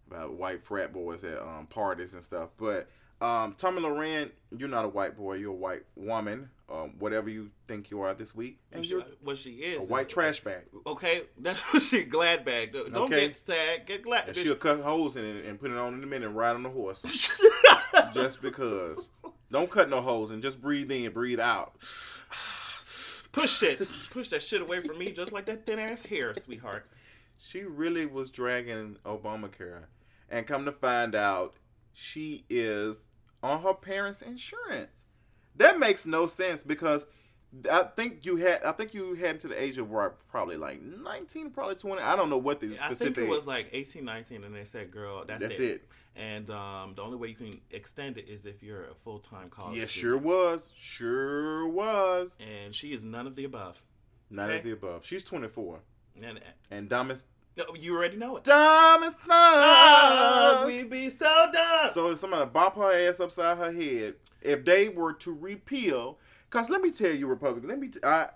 about white frat boys at um, parties and stuff. But um, Tomi Lahren, you're not a white boy. You're a white woman. Um, whatever you think you are this week, and She- what she is a is- white trash bag. Okay, <laughs> that's what she glad bag. Don't Okay. get sad. Get glad. And she'll cut holes in it and put it on in a minute and ride on the horse. <laughs> just because. Don't cut no holes and just breathe in, breathe out. <sighs> push <sighs> it. Push that shit away from me, just like that thin ass hair, sweetheart. She really was dragging Obamacare. And come to find out, she is on her parents' insurance. That makes no sense because I think you had I think you had to the age of where probably like 19, probably 20. I don't know what the I specific think it was like 18, 19, and they said, "Girl, that's, That's it." it. And um, the only way you can extend it is if you're a full time college. Yeah, student. sure was. Sure was. And she is none of the above. None Okay. of the above. She's 24. And And Damas uh, you already know it. Damas Oh, we be so dumb. So if somebody bop her ass upside her head, if they were to repeal, cause let me tell you, Republican, let me, t- I,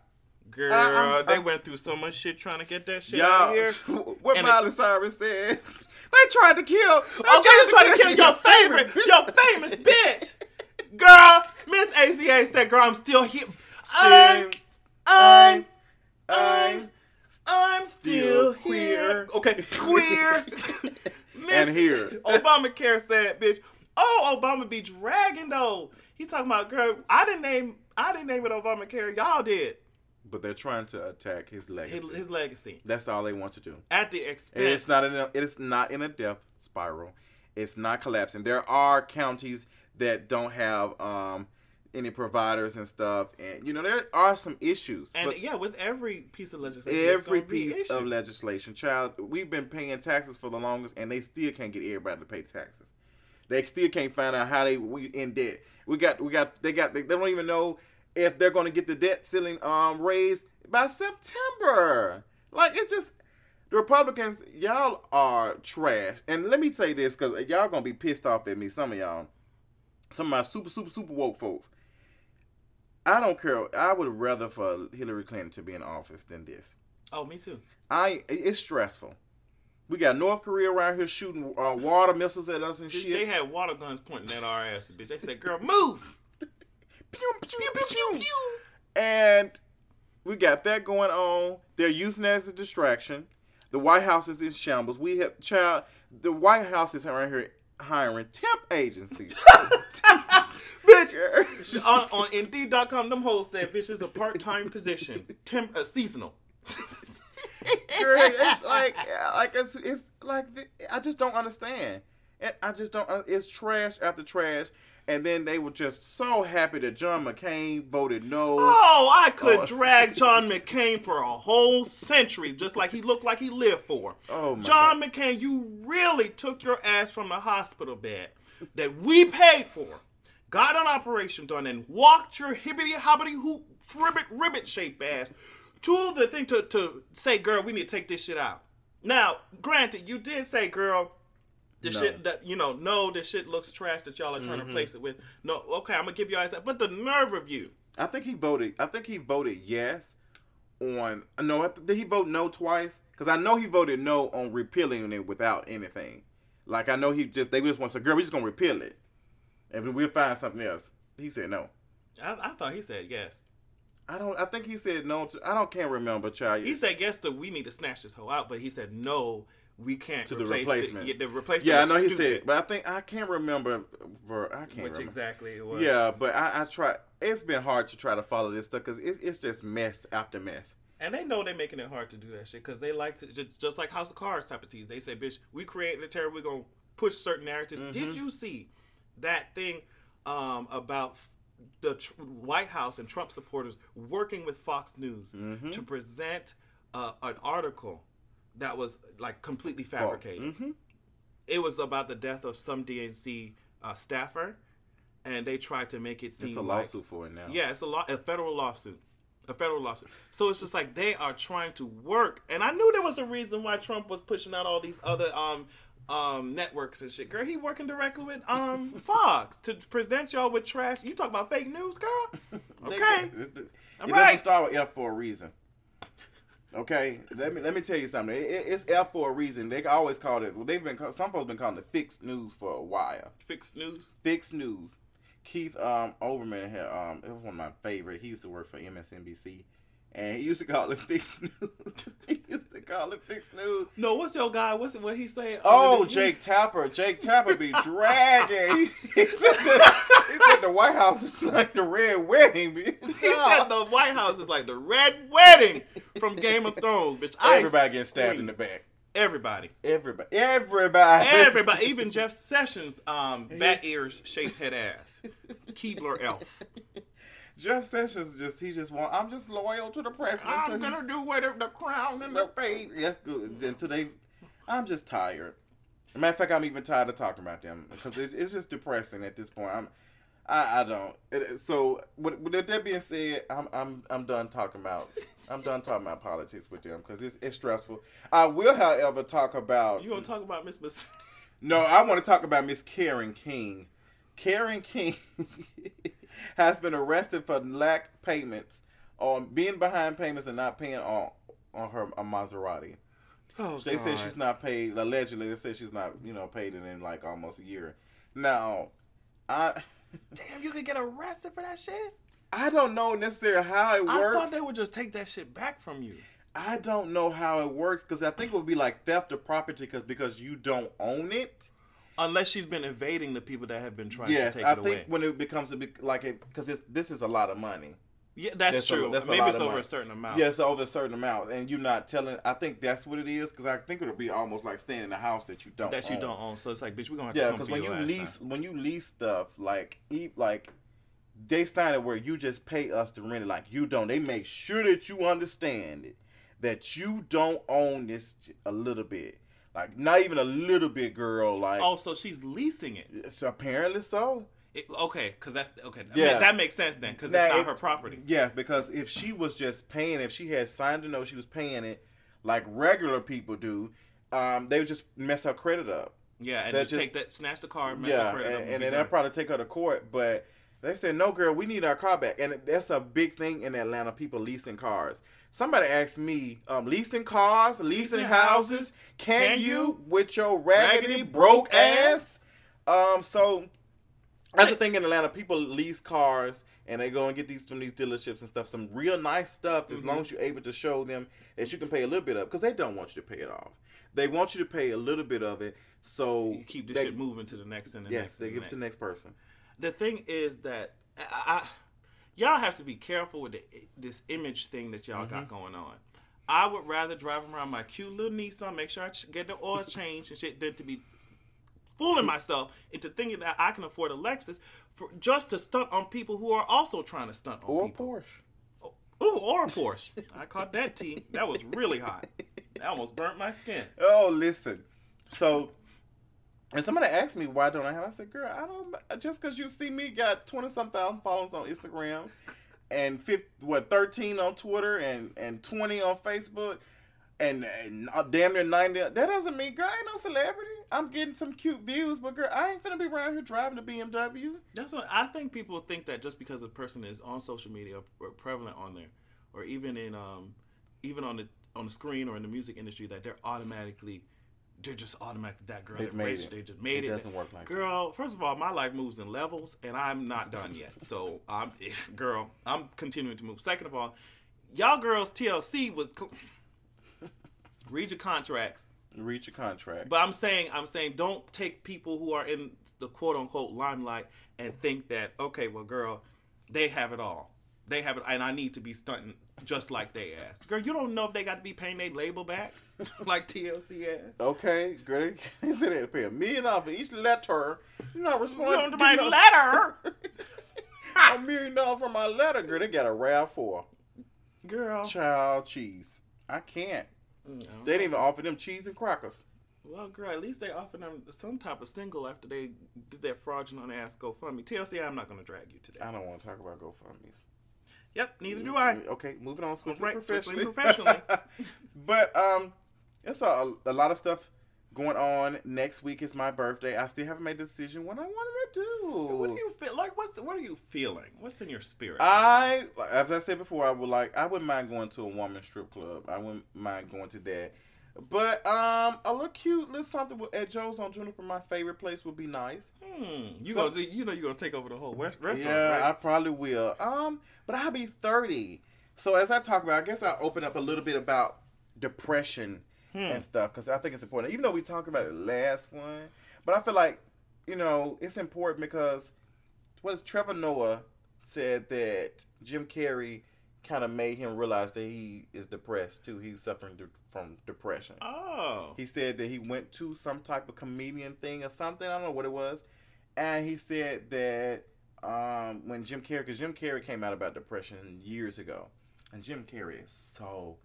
Girl, I- I'm- they I'm- went through so much shit trying to get that shit out of here. <laughs> what And Miley Cyrus said, <laughs> they tried to kill. Okay, you trying to kill your favorite, your famous <laughs> bitch. Girl, Miss ACA said, girl, I'm still here. I'm, I'm, I'm, I'm still Still here. Okay, queer. Miss And here. Obamacare said, bitch, oh, Obama be dragging though. He's talking about, girl, I didn't name, I didn't name it Obamacare. Y'all did. But they're trying to attack his legacy. His, his legacy. That's all they want to do. At the expense. And it's not in a, it's not in a death spiral. It's not collapsing. There are counties that don't have um, any providers and stuff, and you know there are some issues. And yeah, with every piece of legislation, every piece of legislation, child, we've been paying taxes for the longest, and they still can't get everybody to pay taxes. They still can't find out how they we in debt. We got we got they got they, they don't even know if they're going to get the debt ceiling um raised by September. Like it's just the Republicans, y'all are trash. And let me say this because y'all gonna be pissed off at me. Some of y'all, some of my super super super woke folks. I don't care. I would rather for Hillary Clinton to be in office than this. Oh, me too. I it's stressful. We got North Korea around here shooting uh, water missiles at us and Bitch, shit. they had water guns pointing at our asses, bitch. They said, "Girl, move." Pew, pew, pew, pew. And we got that going on. They're using that as a distraction. The White House is in shambles. We have child. The White House is around here hiring temp agencies. <laughs> bitch. <laughs> on, on Indeed.com, them hoes said, "Bitch, is a part-time position, temp, uh, seasonal." <laughs> Girl, it's like, like it's, it's like I just don't understand. And I just don't. uh, It's trash after trash. And then they were just so happy that John McCain voted no. Oh, I could Oh. drag <laughs> John McCain for a whole century, just like he looked like he lived for. Oh, my John McCain, you really took your ass from the hospital bed that we paid for, got an operation done, and walked your hibbity hobbity hoop ribbit ribbit shaped ass to the thing to, to say, girl, we need to take this shit out. Now, granted, you did say, girl, the No. shit that you know, no, this shit looks trash that y'all are trying to mm-hmm. replace it with. No, okay, I'm gonna give you guys that, but the nerve of you. I think he voted. I think he voted yes on. No, did he vote no twice? Because I know he voted no on repealing it without anything. Like I know he just they just want to say, girl, we just gonna repeal it, and we'll find something else. He said no. I, I thought he said yes. I don't. I think he said no. To, I don't can't remember, child. He said yes to we need to snatch this hoe out, but he said no, we can't To the replacement. The, yeah, the replacement. yeah, I know he stupid, said, but I think I can't remember. For I can't which remember. exactly it was. Yeah, but I, I try. It's been hard to try to follow this stuff because it, it's just mess after mess. and they know they're making it hard to do that shit because they like to just, just like House of Cards type of tease. They say, "Bitch, we created the terror. We're gonna push certain narratives." Mm-hmm. Did you see that thing um, about the tr- White House and Trump supporters working with Fox News Mm-hmm. to present uh, an article that was like completely fabricated? Mm-hmm. it was about the death of some DNC uh, staffer, and they tried to make it seem It's a like lawsuit for it now. yeah, it's a law, a federal lawsuit, a federal lawsuit. So it's just like they are trying to work, and I knew there was a reason why Trump was pushing out all these other um um networks and shit. Girl, he working directly with um <laughs> Fox to present y'all with trash. You talk about fake news, girl? Okay, It, it, All it right. doesn't start with F for a reason. Okay, let me let me tell you something. It, it- it's F for a reason. They always called it. Well, they've been call- some folks been calling it fixed news for a while. fixed news. Fixed news. Keith um, Olbermann had um, it was one of my favorite. He used to work for MSNBC, and he used to call it fixed <laughs> news. he used to call it fixed news. No, what's your guy? What's what he say? Oh, Jake Tapper. Jake Tapper be <laughs> dragging. He, <laughs> he, said the, he said the White House is like the red wedding. He said the White House is like the red wedding from Game of Thrones, bitch. I Everybody getting stabbed in the back. Everybody. Everybody. Everybody. Everybody, even Jeff Sessions, um, bat ears, shaped head ass, Keebler elf. Jeff Sessions just he just want. I'm just loyal to the president. I'm gonna do whatever the crown and the fade. Yes, good. Until they, I'm just tired. Matter of fact, I'm even tired of talking about them because it's, it's just depressing at this point. I'm, I, I don't. It, so with, with that being said, I'm I'm I'm done talking about. I'm done talking about politics with them because it's it's stressful. I will, however, talk about. You gonna talk about Miss Miss? No, I want to talk about Miss Karen King. Karen King <laughs> has been arrested for lack payments on being behind payments and not paying on on her a Maserati. Oh, They said she's not paid. Allegedly, they said she's not, you know, paid it in like almost a year. Now, I, <laughs> Damn, you could get arrested for that shit. I don't know necessarily how it works. I thought they would just take that shit back from you. I don't know how it works because I think it would be like theft of property because because you don't own it. Unless she's been evading the people that have been trying yes, to take I it think when it becomes a big like it because this is a lot of money. yeah, that's, That's a- true. that's a Maybe lot it's over money. a certain amount. Yes, over a certain amount, and you're not telling. I think that's what it is because I think it'll be almost like staying in a house that you don't that you own. don't own. So it's like, bitch, we're gonna have Yeah, to come because when you lease when you lease stuff like e- like they sign it where you just pay us to rent it. Like you don't. They make sure that you understand it that you don't own this a little bit. Like not even a little bit, girl. Like Oh, so she's leasing it. it's apparently so. It- okay, because that's okay. Yeah. That makes sense then, because it's not it- her property. Yeah, because if she was just paying, if she had signed to know she was paying it like regular people do, um, they would just mess her credit up. Yeah, and just take that, snatch the car, mess yeah, her credit up, and, and then they'll probably take her to court. But they said, no, girl, we need our car back. And that's a big thing in Atlanta, people leasing cars. Somebody asked me, um, leasing cars, leasing, Leasing houses, houses, can, can you you? with your raggedy, Raggedy, broke broke ass? Um, so that's the thing in Atlanta. People lease cars and they go and get these from these dealerships and stuff. Some real nice stuff Mm-hmm. as long as you're able to show them that you can pay a little bit of because they don't want you to pay it off. They want you to pay a little bit of it. So you keep this they- shit moving to the next and the Yes, next. they give it to the next person. the thing is that I, I, y'all have to be careful with the, this image thing that y'all Mm-hmm. got going on. I would rather drive around my cute little Nissan, make sure I ch- get the oil changed and shit, than to be fooling myself into thinking that I can afford a Lexus for just to stunt on people who are also trying to stunt on Or people. Porsche. Oh, ooh, or a Porsche. I caught that T. That was really hot. That almost burnt my skin. Oh, listen. So, and somebody asked me why don't I have? I said, girl, I don't. Just because you see me got twenty some thousand followers on Instagram, and 50, what thirteen on Twitter, and and twenty on Facebook, and, and uh, damn near ninety. That doesn't mean, girl, I ain't no celebrity. I'm getting some cute views, but girl, I ain't finna be around here driving a BMW. That's what I think. People think that just because a person is on social media or prevalent on there, or even in um, even on the on the screen or in the music industry, that they're automatically, they're just automatically that girl. That it. They just made It it. doesn't work like that. girl. First of all, my life moves in levels, and I'm not <laughs> done yet. So I'm, <laughs> girl, I'm continuing to move. Second of all, y'all girls TLC was. <laughs> Read your contracts. Read your contract. But I'm saying, I'm saying, don't take people who are in the quote unquote limelight and think that okay, well, girl, they have it all. They have it, and I need to be stunting just like they ass. Girl, you don't know if they got to be paying their label back <laughs> like TLC ass. Okay, girl, they said they had to pay a million dollars for each letter. You're not responding You don't my me letter, <laughs> a million dollars for my letter, girl. They got a RAV for. girl. Child cheese. I can't. Mm, they didn't even offer them cheese and crackers. Well, girl, at least they offered them some type of single after they did that fraudulent ass GoFundMe. TLC, I'm not going to drag you today. I don't want to talk about GoFundMe's. Yep, neither do I. Okay, moving on swiftly Right, professionally. professionally. <laughs> but um, it's a, a lot of stuff going on. Next week is my birthday. I still haven't made the decision what I wanted to do. What do you feel like? What's what are you feeling? What's in your spirit? I, as I said before, I would like. I wouldn't mind going to a woman strip club. I wouldn't mind going to that. But um, a little cute little something with- at Joe's on Juniper, my favorite place, would be nice. Hmm, you So- gonna you know you're gonna take over the whole restaurant, Yeah, I probably will. Um, but I'll be thirty. So as I talk about, I guess I'll open up a little bit about depression and stuff because I think it's important. Even though we talked about it last one, but I feel like you know it's important because what is Trevor Noah said that Jim Carrey kind of made him realize that he is depressed too. He's suffering de- from depression. oh, He said that he went to some type of comedian thing or something. I don't know what it was. And he said that um, when Jim Carrey, because Jim Carrey came out about depression years ago, and Jim Carrey is so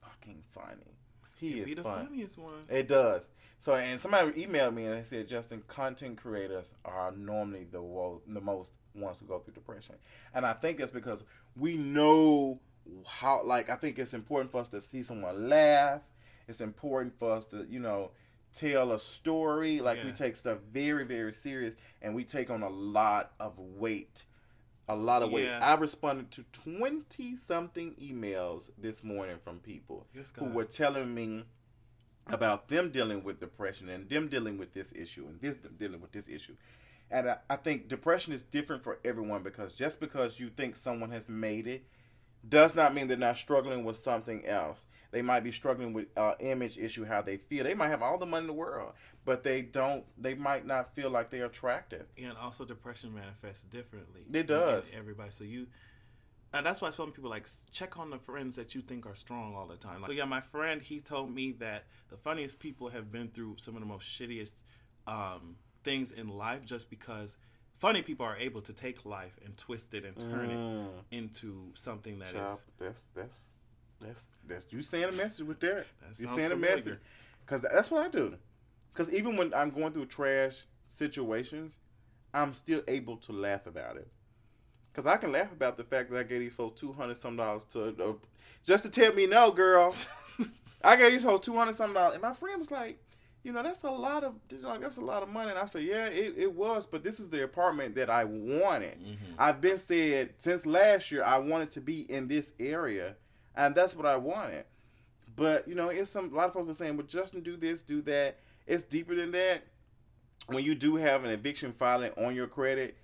fucking funny. He It'd is be the funny. funniest one. It does. So, and somebody emailed me and they said, Justin, content creators are normally the wo- the most ones who go through depression, and I think that's because we know how. Like, I think it's important for us to see someone laugh. It's important for us to, you know, tell a story. Like, we take stuff very, very serious, and we take on a lot of weight. A lot of weight. I responded to twenty something emails this morning from people Yes, who were telling me about them dealing with depression and them dealing with this issue and this dealing with this issue. And I, I think depression is different for everyone because just because you think someone has made it does not mean they're not struggling with something else. They might be struggling with uh, image issue, how they feel. They might have all the money in the world, but they don't. They might not feel like they're attractive. and also depression manifests differently. It does. everybody. So you, and that's why some people like check on the friends that you think are strong all the time. Like, so yeah, my friend he told me that the funniest people have been through some of the most shittiest um, things in life, just because funny people are able to take life and twist it and turn Mm. it into something that is. Child, that's that's that's that's you saying a message with Derek. That You saying a message because that's what I do. Because even when I'm going through trash situations, I'm still able to laugh about it. Because I can laugh about the fact that I gave these folks two hundred some dollars to uh, just to tell me no, girl. <laughs> I gave these folks two hundred some dollars, and my friend was like, you know, that's a lot of that's a lot of money. And I said, yeah, it, it was, but this is the apartment that I wanted. Mm-hmm. I've been said since last year I wanted to be in this area, and that's what I wanted. But you know, it's some a lot of folks were saying, "Well, Justin, do this, do that." It's deeper than that. When you do have an eviction filing on your credit,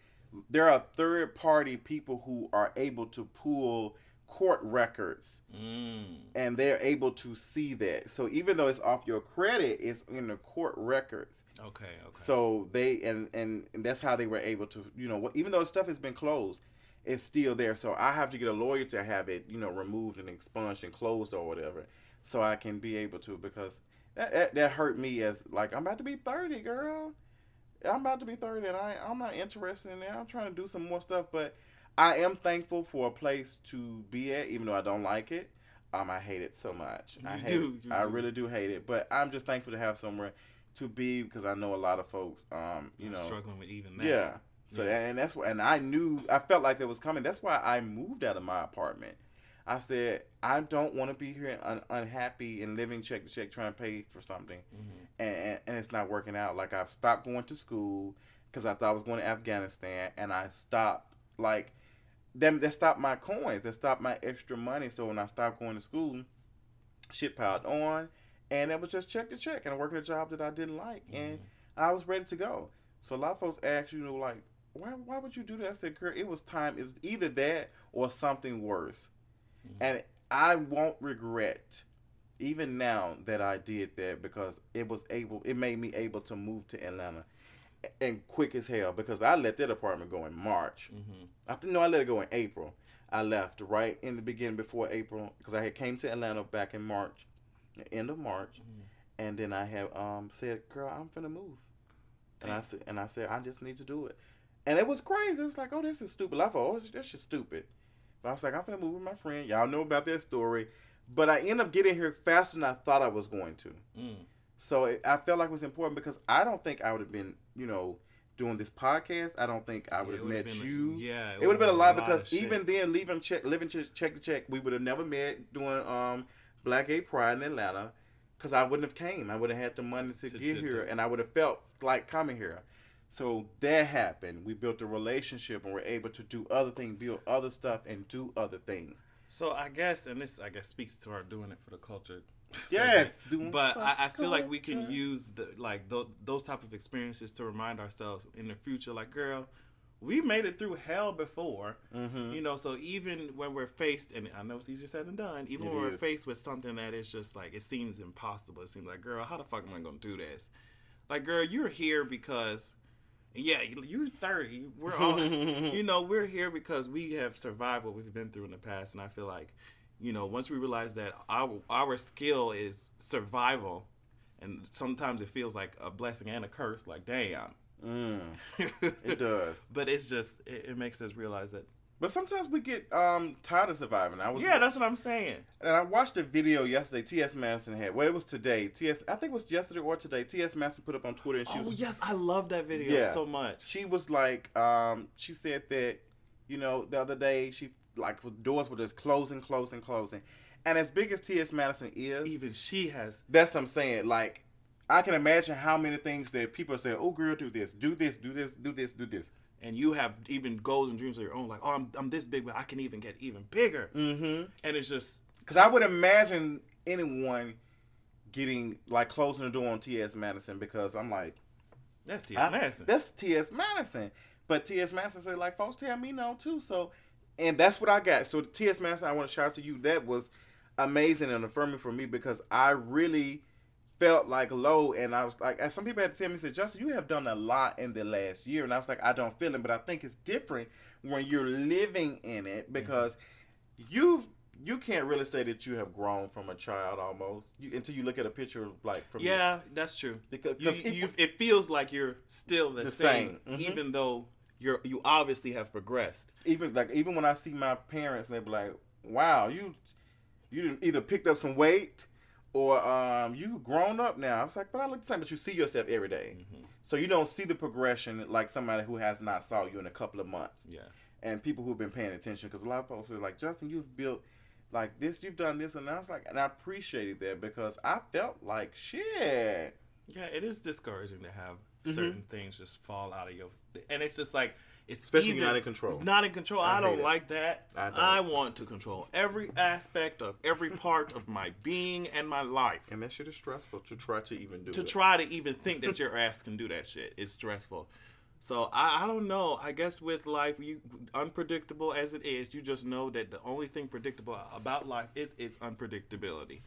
there are third party people who are able to pull court records Mm, and they're able to see that. So even though it's off your credit, it's in the court records. okay. Okay. So they and, and and that's how they were able to, you know, even though stuff has been closed, it's still there. So I have to get a lawyer to have it, you know, removed and expunged and closed or whatever, so I can be able to because that that, that hurt me as like I'm about to be thirty, girl. I'm about to be thirty, and I I'm not interested in that. I'm trying to do some more stuff, but I am thankful for a place to be at, even though I don't like it. Um, I hate it so much. I hate do, you I do. really do hate it, but I'm just thankful to have somewhere to be because I know a lot of folks. Um, you I'm know, struggling with even that. yeah. So Yeah. and that's what and I knew I felt like it was coming. That's why I moved out of my apartment. I said I don't want to be here un- unhappy and living check to check trying to pay for something, Mm-hmm. and, and and it's not working out. Like I've stopped going to school because I thought I was going to Afghanistan, and I stopped like them. that stopped my coins. that stopped my extra money. So when I stopped going to school, shit piled on, and it was just check to check and working a job that I didn't like, and mm-hmm. I was ready to go. So a lot of folks ask you know like, why why would you do that? I said, girl, it was time. It was either that or something worse, mm-hmm. and I won't regret even now that I did that because it was able. It made me able to move to Atlanta. And quick as hell because I let that apartment go in March. Mm-hmm. I think no, I let it go in April. I left right in the beginning before April because I had came to Atlanta back in March, the end of March, Mm-hmm. and then I have um said, "Girl, I'm finna move," and I said, and I said, I just need to do it, and it was crazy. It was like, oh, this is stupid. I thought, oh, this- is stupid, but I was like, I'm finna move with my friend. Y'all know about that story, but I end up getting here faster than I thought I was going to. Mm. So it, I felt like it was important because I don't think I would have been, you know, doing this podcast. I don't think I would it have met been you. yeah, it it would have been a lot of because shit. even then, leaving check, living check, check to check, we would have never met doing um Black Gay Pride in Atlanta because I wouldn't have came. I would have had the money to, To- get to- here, to- and I would have felt like coming here. So that happened. We built a relationship, and we're able to do other things, build other stuff, and do other things. So I guess, and this I guess speaks to our doing it for the culture. Yes, segment. but I, I feel like we can use the like th- those type of experiences to remind ourselves in the future. Like, girl, we made it through hell before, Mm-hmm. you know. So even when we're faced, and I know it's easier said than done. Even It when we're faced with something that is just like it seems impossible. It seems like, girl, how the fuck am I gonna do this? Like, girl, you're here because. Yeah, you're 30. We're all, <laughs> <laughs> you know, we're here because we have survived what we've been through in the past, and I feel like, you know, once we realize that our our skill is survival, and sometimes it feels like a blessing and a curse. Like, damn, Mm, <laughs> it does. but it's just it, it makes us realize that. But sometimes we get um tired of surviving. I was Yeah, that's what I'm saying. and I watched a video yesterday. T.S. Madison had. Well, it was today. T.S. I think it was yesterday or today. T.S. Madison put up on Twitter, and she Oh was yes, I love that video Yeah. so much. she was like, um, she said that, you know, the other day she like doors were just closing, closing, closing, and as big as T.S. Madison is, Even she has that's what I'm saying. Like, I can imagine how many things that people say, "Oh, girl, do this, do this, do this, do this, do this." and you have even goals and dreams of your own like oh i'm, I'm this big but i can even get even bigger Mm-hmm. and it's just Because I would imagine anyone getting like closing the door on T.S. Madison because I'm like, that's T.S. Madison. That's T.S. Madison. But T.S. Madison said, like, folks tell me no, too. So, and that's what I got. So, T.S. Madison, I want to shout out to you. That was amazing and affirming for me because I really felt like low. And I was like, some people had to tell me, said, Justin, you have done a lot in the last year. And I was like, I don't feel it. But I think it's different when you're living in it because you you can't really say that you have grown from a child almost you, until you look at a picture of like from yeah that's true Because- you, it- it feels like you're still the, The same, same. Mhm. even though you're you obviously have progressed even like even when I see my parents, they be like, "Wow, you you either picked up some weight or um you grown up now." I was like, "But I look the same." But you see yourself every day. Mm-hmm. so you don't see the progression like somebody who has not saw you in a couple of months. yeah And people who've been paying attention because a lot of folks are like, "Justin, you've built." Like this, you've done this, and I was like, and I appreciated that because I felt like shit. yeah it is discouraging to have Mm-hmm. certain things just fall out of your and it's just like it's Especially even, you're not in control. not in control i, I don't it. like that I don't. I want to control every aspect of every part of my being and my life And that shit is stressful to try to even do to it. try to even think that your ass can do that shit is stressful. So I, I don't know. I guess with life, you unpredictable as it is, you just know that the only thing predictable about life is its unpredictability.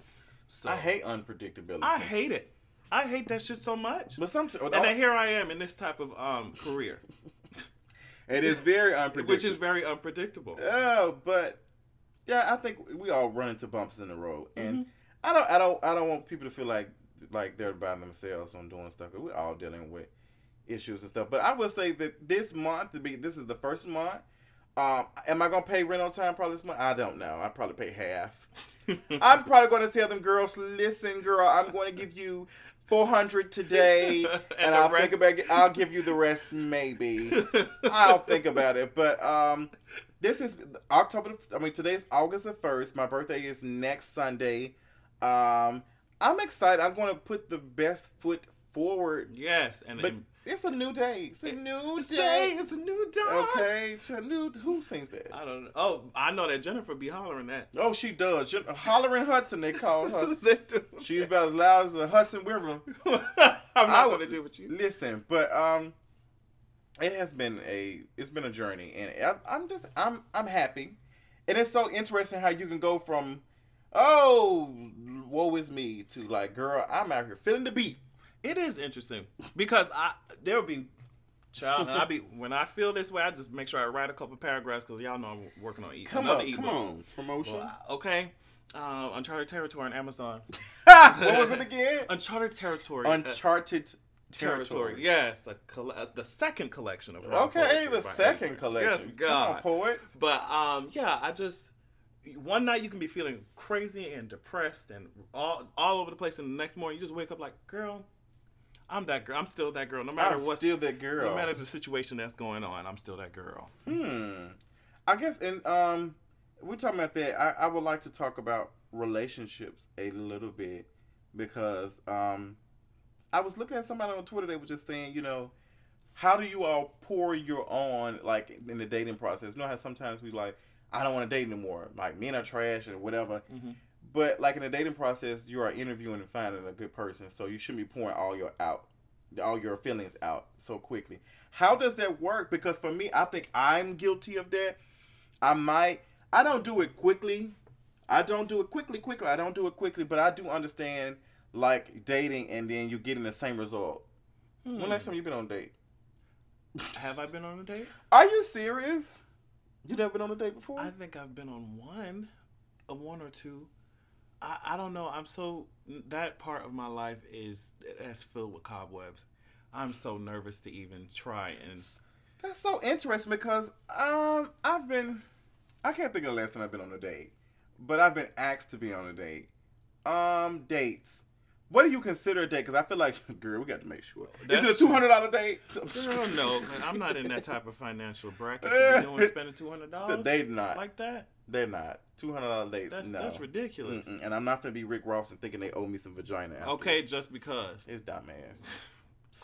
So I hate unpredictability. I hate it. I hate that shit so much. but sometimes and then here I am in this type of um career, <laughs> it is very unpredictable. which is very unpredictable. Oh, but yeah, I think we all run into bumps in the road, and Mm-hmm. I don't, I don't, I don't want people to feel like like they're by themselves on doing stuff. We're all dealing with issues and stuff. But I will say that this month, this is the first month. Um, am I gonna pay rent on time? Probably this month. I don't know. I probably pay half. <laughs> I'm probably gonna tell them girls, listen, girl, I'm going to give you. 400 today, <laughs> and, And I'll rest- think about it. I'll give you the rest, maybe. I'll think about it. But um, this is October. the- I mean, today is August the first. My birthday is next Sunday. Um, I'm excited. I'm going to put the best foot forward. yes, and, But and it's a new day. It's a new it's, day. it's a new dawn. Okay, it's a new. Who sings that? I don't know. Oh, I know that Jennifer be hollering that. Oh, she does. Jen- Hollering Hudson, they call her. <laughs> they do. She's about as loud as the Hudson River. <laughs> I'm not going to do with you. Listen, but um, it has been a it's been a journey, and I, I'm just I'm I'm happy, and it's so interesting how you can go from oh woe is me to like girl I'm out here feeling the beat. It is interesting because I there will be child and I be when I feel this way I just make sure I write a couple paragraphs because y'all know I'm working on e- Come another on, ebook. come on, promotion. Well, okay, uh, Uncharted Territory on Amazon. <laughs> what was it again? <laughs> Uncharted Territory. uh, Uncharted territory. territory. Yes, a coll- uh, the second collection of rock Okay, the second Avery. collection. Yes, Come on, God. poet. But um, yeah, I just one night you can be feeling crazy and depressed and all all over the place, and the next morning you just wake up like, girl, I'm that girl. I'm still that girl. No matter I'm what's still that girl. no matter the situation that's going on, I'm still that girl. Hmm. I guess, and um, we're talking about that. I, I would like to talk about relationships a little bit because um, I was looking at somebody on Twitter. They were just saying, you know, how do you all pour your on like in the dating process? You know how sometimes we like, I don't want to date anymore. Like men are trash or whatever. But like in the dating process, you are interviewing and finding a good person, so you shouldn't be pouring all your out, all your feelings out so quickly. How does that work? Because for me, I think I'm guilty of that. I might, I don't do it quickly. I don't do it quickly, quickly. I don't do it quickly, but I do understand like dating and then you're getting the same result. When last hmm. time you been on a date? Have I been on a date? Are you serious? You never been on a date before? I think I've been on one, a one or two. I, I don't know. I'm so that part of my life is that's filled with cobwebs. I'm so nervous to even try and. That's so interesting because um I've been I can't think of the last time I've been on a date, but I've been asked to be on a date. Um, dates. What do you consider a date? Because I feel like, <laughs> girl, we got to make sure. Is it a two hundred dollar date? Girl, no, I'm not in that type of financial bracket to be doing <laughs> spending two hundred dollars. They not. like that. They're not two hundred dollar dates. That's no. that's ridiculous. Mm-mm. And I'm not gonna be Rick Ross and thinking they owe me some vagina. after. Okay, just because it's dumbass. <laughs>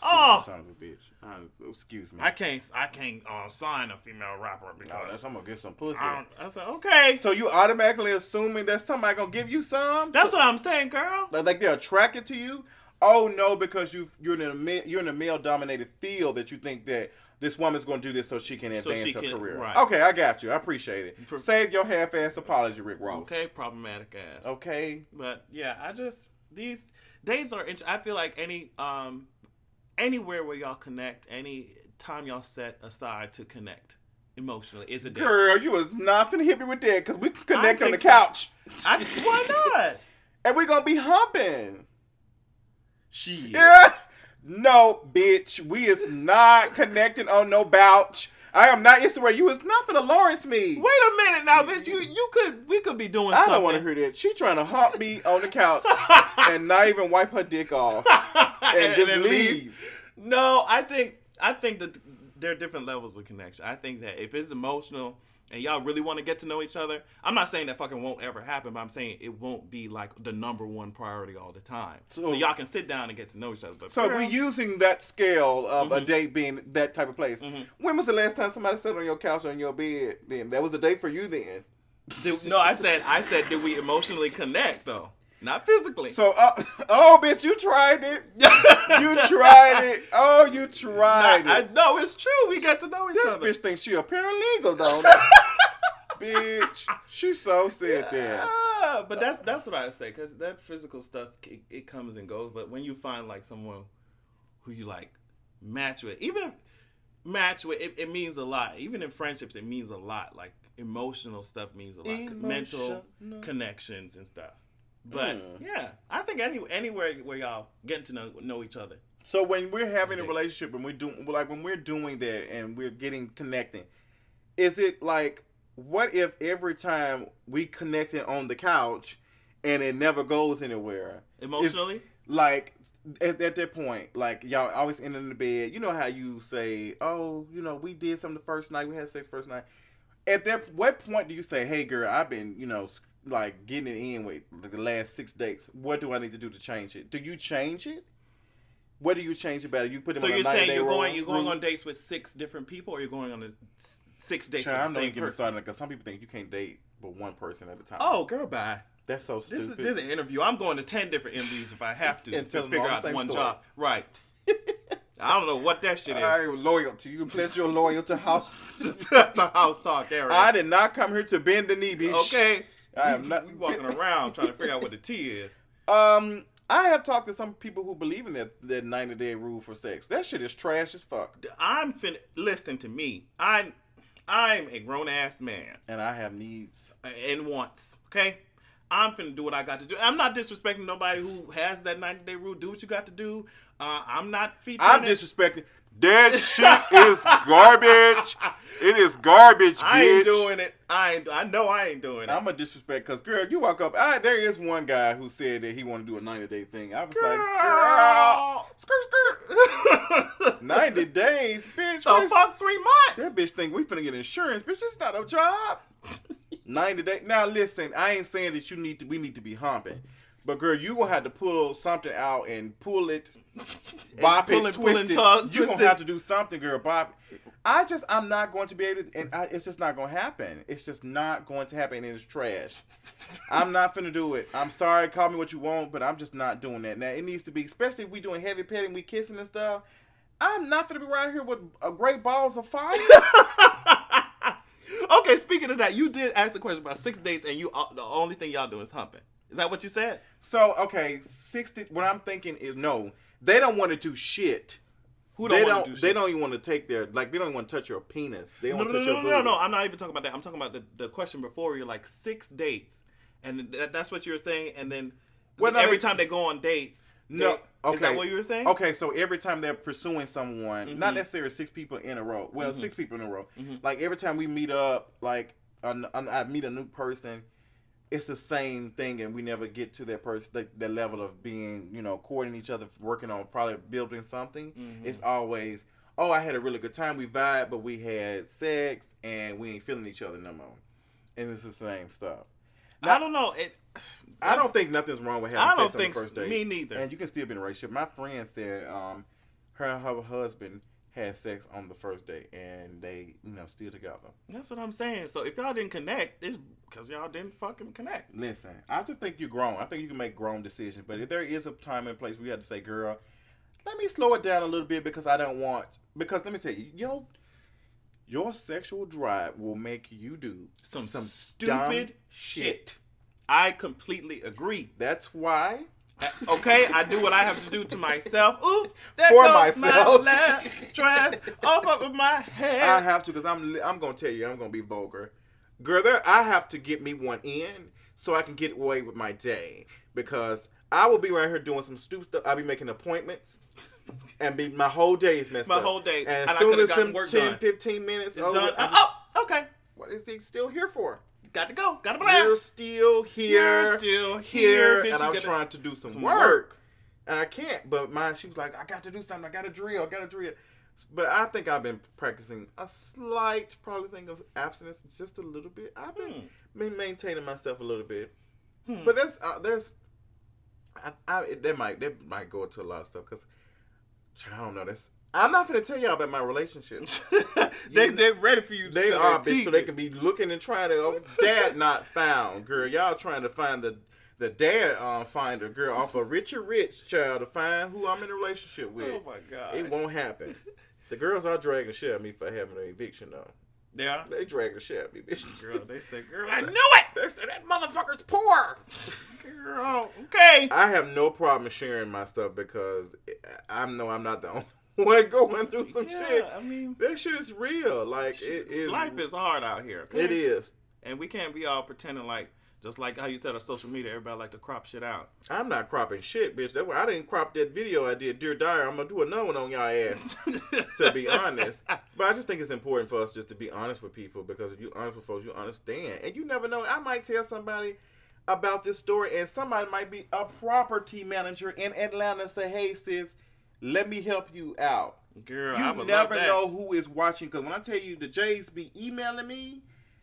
Oh! Son of a bitch. Uh, excuse me. I can't I can't uh, sign a female rapper no, because that's I'm gonna get some pussy. I, I said okay. So you automatically assuming that somebody gonna give you some? That's what I'm saying, girl. Like, like they're attracted to you? Oh no, because you you're in a you're in a male dominated field that you think that this woman's going to do this so she can So advance she her can- career. right. Okay, I got you. I appreciate it. For- Save your half-ass apology, Rick Ross. Okay, problematic ass. Okay. But yeah, I just these days are. Int- I feel like any um anywhere where y'all connect, any time y'all set aside to connect emotionally is a day. Girl, you was not finna hit me with that because we can connect on the so. couch. I, why not? <laughs> And we gonna be humping. She. Yeah. No, bitch. We is not connecting on no couch. I am not Instagram. You is not finna Lawrence me. Wait a minute now, bitch. You you could we could be doing. I something. don't want to hear that. She trying to hump me on the couch <laughs> and not even wipe her dick off and, <laughs> And just then leave. leave. No, I think I think that there are different levels of connection. I think that if it's emotional and y'all really want to get to know each other, I'm not saying that fucking won't ever happen, but I'm saying it won't be like the number one priority all the time. So, So- y'all can sit down and get to know each other. But So girl, we're using that scale of Mm-hmm. a date being that type of place. When was the last time somebody sat on your couch or in your bed? Then that was a date for you. Then. did- no, I said I said did we emotionally connect though, not physically. So, uh, <laughs> oh, bitch, you tried it. <laughs> you tried it. Oh, you tried it. I, no, it's true. We got to know each this other. This bitch thinks she a paralegal, don't <laughs> bitch, she so said that. But that's that's what I say because that physical stuff it, it comes and goes. But when you find like someone who you like match with, even if match with, it, it means a lot. Even in friendships, it means a lot. Like emotional stuff means a lot. Mental Emotional. connections and stuff. But Hmm. yeah, I think any anywhere where y'all getting to know know each other. So when we're having a relationship and we're doing like when we're doing that and we're getting connecting, is it like what if every time we connected on the couch and it never goes anywhere? Emotionally? Like at, at that point, like y'all always end in the bed. You know how you say, "Oh, you know, we did something the first night. We had sex first night." At that, what point do you say, "Hey, girl, I've been, you know, like getting it in with the last six dates. What do I need to do to change it? Do you change it? What do you change about it? You put them So on a you're 90 saying you're going you're going rule? on dates with six different people, or you're going on a s- six dates Child, with I'm the not same even getting person? started because some people think you can't date but one person at a time. Oh, girl, bye. that's so This stupid. is this is an interview. I'm going to ten different interviews if I have to And to figure out one story. job. Right. I don't know what that shit is. I am loyal to you. Pledge your loyal to house. <laughs> to house talk, Eric. I did not come here to bend the knee, bitch. okay. I am not- we walking around trying to figure out what the <laughs> T is. Um, I have talked to some people who believe in that that 90 day rule for sex. That shit is trash as fuck. I'm fin. Listen to me. I'm I'm a grown ass man And I have needs. and wants. Okay. I'm finna do what I got to do. I'm not disrespecting nobody who has that 90 day rule. Do what you got to do. Uh, I'm not featuring I'm it. disrespecting. That shit is garbage. It is garbage, bitch. I ain't doing it. I ain't. I know I ain't doing it. I'm a disrespect because, girl, you walk up. I, there is one guy who said that he want to do a 90 day thing. I was like, girl, skirt, skirt. <laughs> 90 days, bitch. is- fuck three months? That bitch think we finna get insurance, bitch. It's not no job. <laughs> 90 days. Now listen, I ain't saying that you need to. We need to be humping, but girl, you gonna have to pull something out and pull it, <laughs> bop pull it, pull twist and it. tug, you twist gonna it. have to do something, girl. Bop. I just, I'm not going to be able to, and I, it's just not gonna happen. It's just not going to happen, and it's trash. I'm not finna do it. I'm sorry, call me what you want, but I'm just not doing that. Now it needs to be, especially if we doing heavy petting, we kissing and stuff. I'm not finna be around here with uh, great balls of fire. <laughs> okay, speaking of that, you did ask a question about six dates, and you uh, the only thing y'all do is humping. Is that what you said? So okay, sixty. What I'm thinking is no, they don't want to do shit. Who they don't don't. want to do They shit? don't even want to take their like. They don't even want to touch your penis. They don't No, no, to no, touch no, your no, booty. no. I'm not even talking about that. I'm talking about the, the question before. You're like six dates, and that, that's what you were saying. And then Well, no, every it- time they go on dates, No, okay. Is that what you were saying? Okay, so every time they're pursuing someone, Mm-hmm. not necessarily six people in a row. Well, six people in a row. Like every time we meet up, like I meet a new person, it's the same thing, and we never get to that person, that, that level of being, you know, courting each other, working on probably building something. Mm-hmm. It's always, oh, I had a really good time. We vibe, but we had sex, and we ain't feeling each other no more. And it's the same stuff. I don't know. It. <sighs> I don't think nothing's wrong with having I don't sex think on the first date. Me neither. And you can still be in a relationship. My friend said um, her and her husband had sex on the first date, and they, you know, still together. That's what I'm saying. So if y'all didn't connect, it's because y'all didn't fucking connect. Listen, I just think you're grown. I think you can make grown decisions. But if there is a time and place where you have to say, girl, let me slow it down a little bit because I don't want. Because let me tell you, yo, your sexual drive will make you do Some, dumb stupid shit. I completely agree. That's why. Uh, okay, I do what I have to do to myself. Ooh, there For goes myself. <laughs> my left dress off of my head. I have to because I'm I'm gonna tell you I'm gonna be vulgar, girl. There I have to get me one in so I can get away with my day because I will be around here doing some stupid stuff. I'll be making appointments. And be my whole day is messed My up. My whole day. And And as I soon as them 10, done. 15 minutes it's over, done. I'm oh, okay. what is he still here for? Got to go. Got to You're still here. You're still here, here, and I'm trying to do some, some work. work. and I can't. But my she was like, I got to do something. I got to drill. I got to drill. But I think I've been practicing a slight, probably thing of abstinence, just a little bit. I've been, Hmm. been maintaining myself a little bit. But there's, uh, there's, I, I, that might, they might go into a lot of stuff because I don't know. That's I'm not gonna tell y'all about my relationships. <laughs> they they're ready for you. They are bitch, so they can be looking and trying to. Oh, dad not found, girl. Y'all trying to find the the dad um, finder, girl, off a of Richard Rich child to find who I'm in a relationship with. Oh my god. It won't happen. The girls are dragging shit of me for having an eviction though. Yeah. They drag the shit of me, bitch. Girl, they said, girl, I knew it. They said that motherfucker's poor. girl, okay. I have no problem sharing my stuff because I know I'm not the only <laughs> one going through some Yeah, shit. I mean, That shit is real. Like it is. life is hard out here. Okay? It is. and we can't be all pretending like just like how you said on social media, everybody like to crop shit out. I'm not cropping shit, bitch. That I didn't crop that video I did, Dear Diary. I'm gonna do another one on y'all ass. to be <laughs> honest, but I just think it's important for us just to be honest with people because if you honest with folks, you understand, and you never know. I might tell somebody about this story, and somebody might be a property manager in Atlanta. and Say, hey, sis, let me help you out. Girl, You I never know who is watching because when I tell you the Jays be emailing me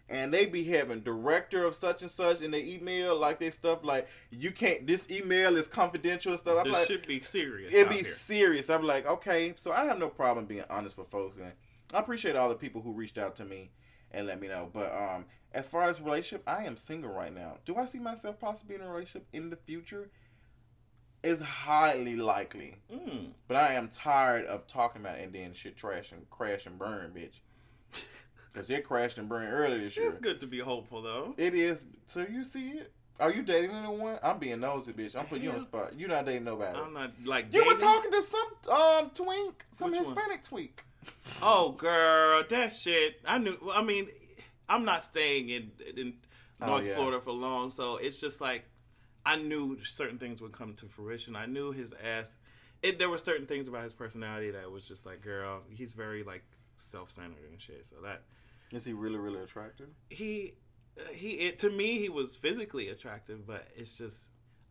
and they be having director of such and such in their email like they stuff like you can't this email is confidential and stuff. I'm This like should be serious. it be here. serious. I'm like okay, so I have no problem being honest with folks and I appreciate all the people who reached out to me and let me know. But um, as far as relationship, I am single right now. Do I see myself possibly in a relationship in the future? Is highly likely. Mm. But I am tired of talking about it and then shit trash and crash and burn, bitch. <laughs> Cause it crashed and burned earlier this year. It's good to be hopeful though. It is. So you see it? Are you dating anyone? I'm being nosy, bitch. I'm putting you on the spot. You're not dating nobody. I'm not like you were talking to some um twink, some Which one? Hispanic twink. Oh, girl, that shit. I knew. I mean, I'm not staying in in Oh, North yeah. Florida for long, so it's just like I knew certain things would come to fruition. I knew his ass. It there were certain things about his personality that was just like, girl, he's very like self-centered and shit. So that Is he really, really attractive? he uh, he it, to me he was physically attractive, but it's just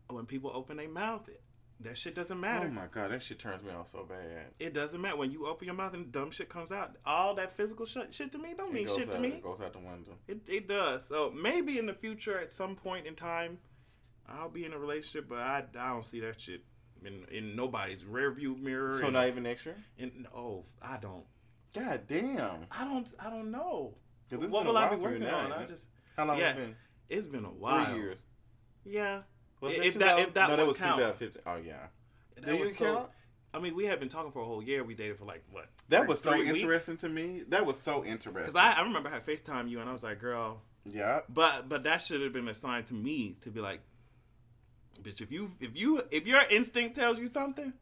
when people open their mouth, it, that shit doesn't matter. Oh my god, that shit turns me off so bad. It doesn't matter when you open your mouth and dumb shit comes out. All that physical shit, shit to me don't It mean shit to me. It goes out the window. It, it does. So maybe in the future, at some point in time, I'll be in a relationship, but I, I don't see that shit in, in nobody's rear view mirror. So and, not even next year? and oh, I don't. God damn. I don't. I don't know. What will I be working now, on? I just. How long yeah, it been? It's been a while. Three years. Yeah. Was If that that- if that no, that was counts. 2015. Oh yeah. That you was so. count? I mean, we had been talking for a whole year. We dated for like what? That three- was so three weeks? interesting to me. That was so interesting. Because I, I remember I had FaceTime you and I was like, girl, yeah. But but that should have been a sign to me to be like, bitch, if you if you if your instinct tells you something,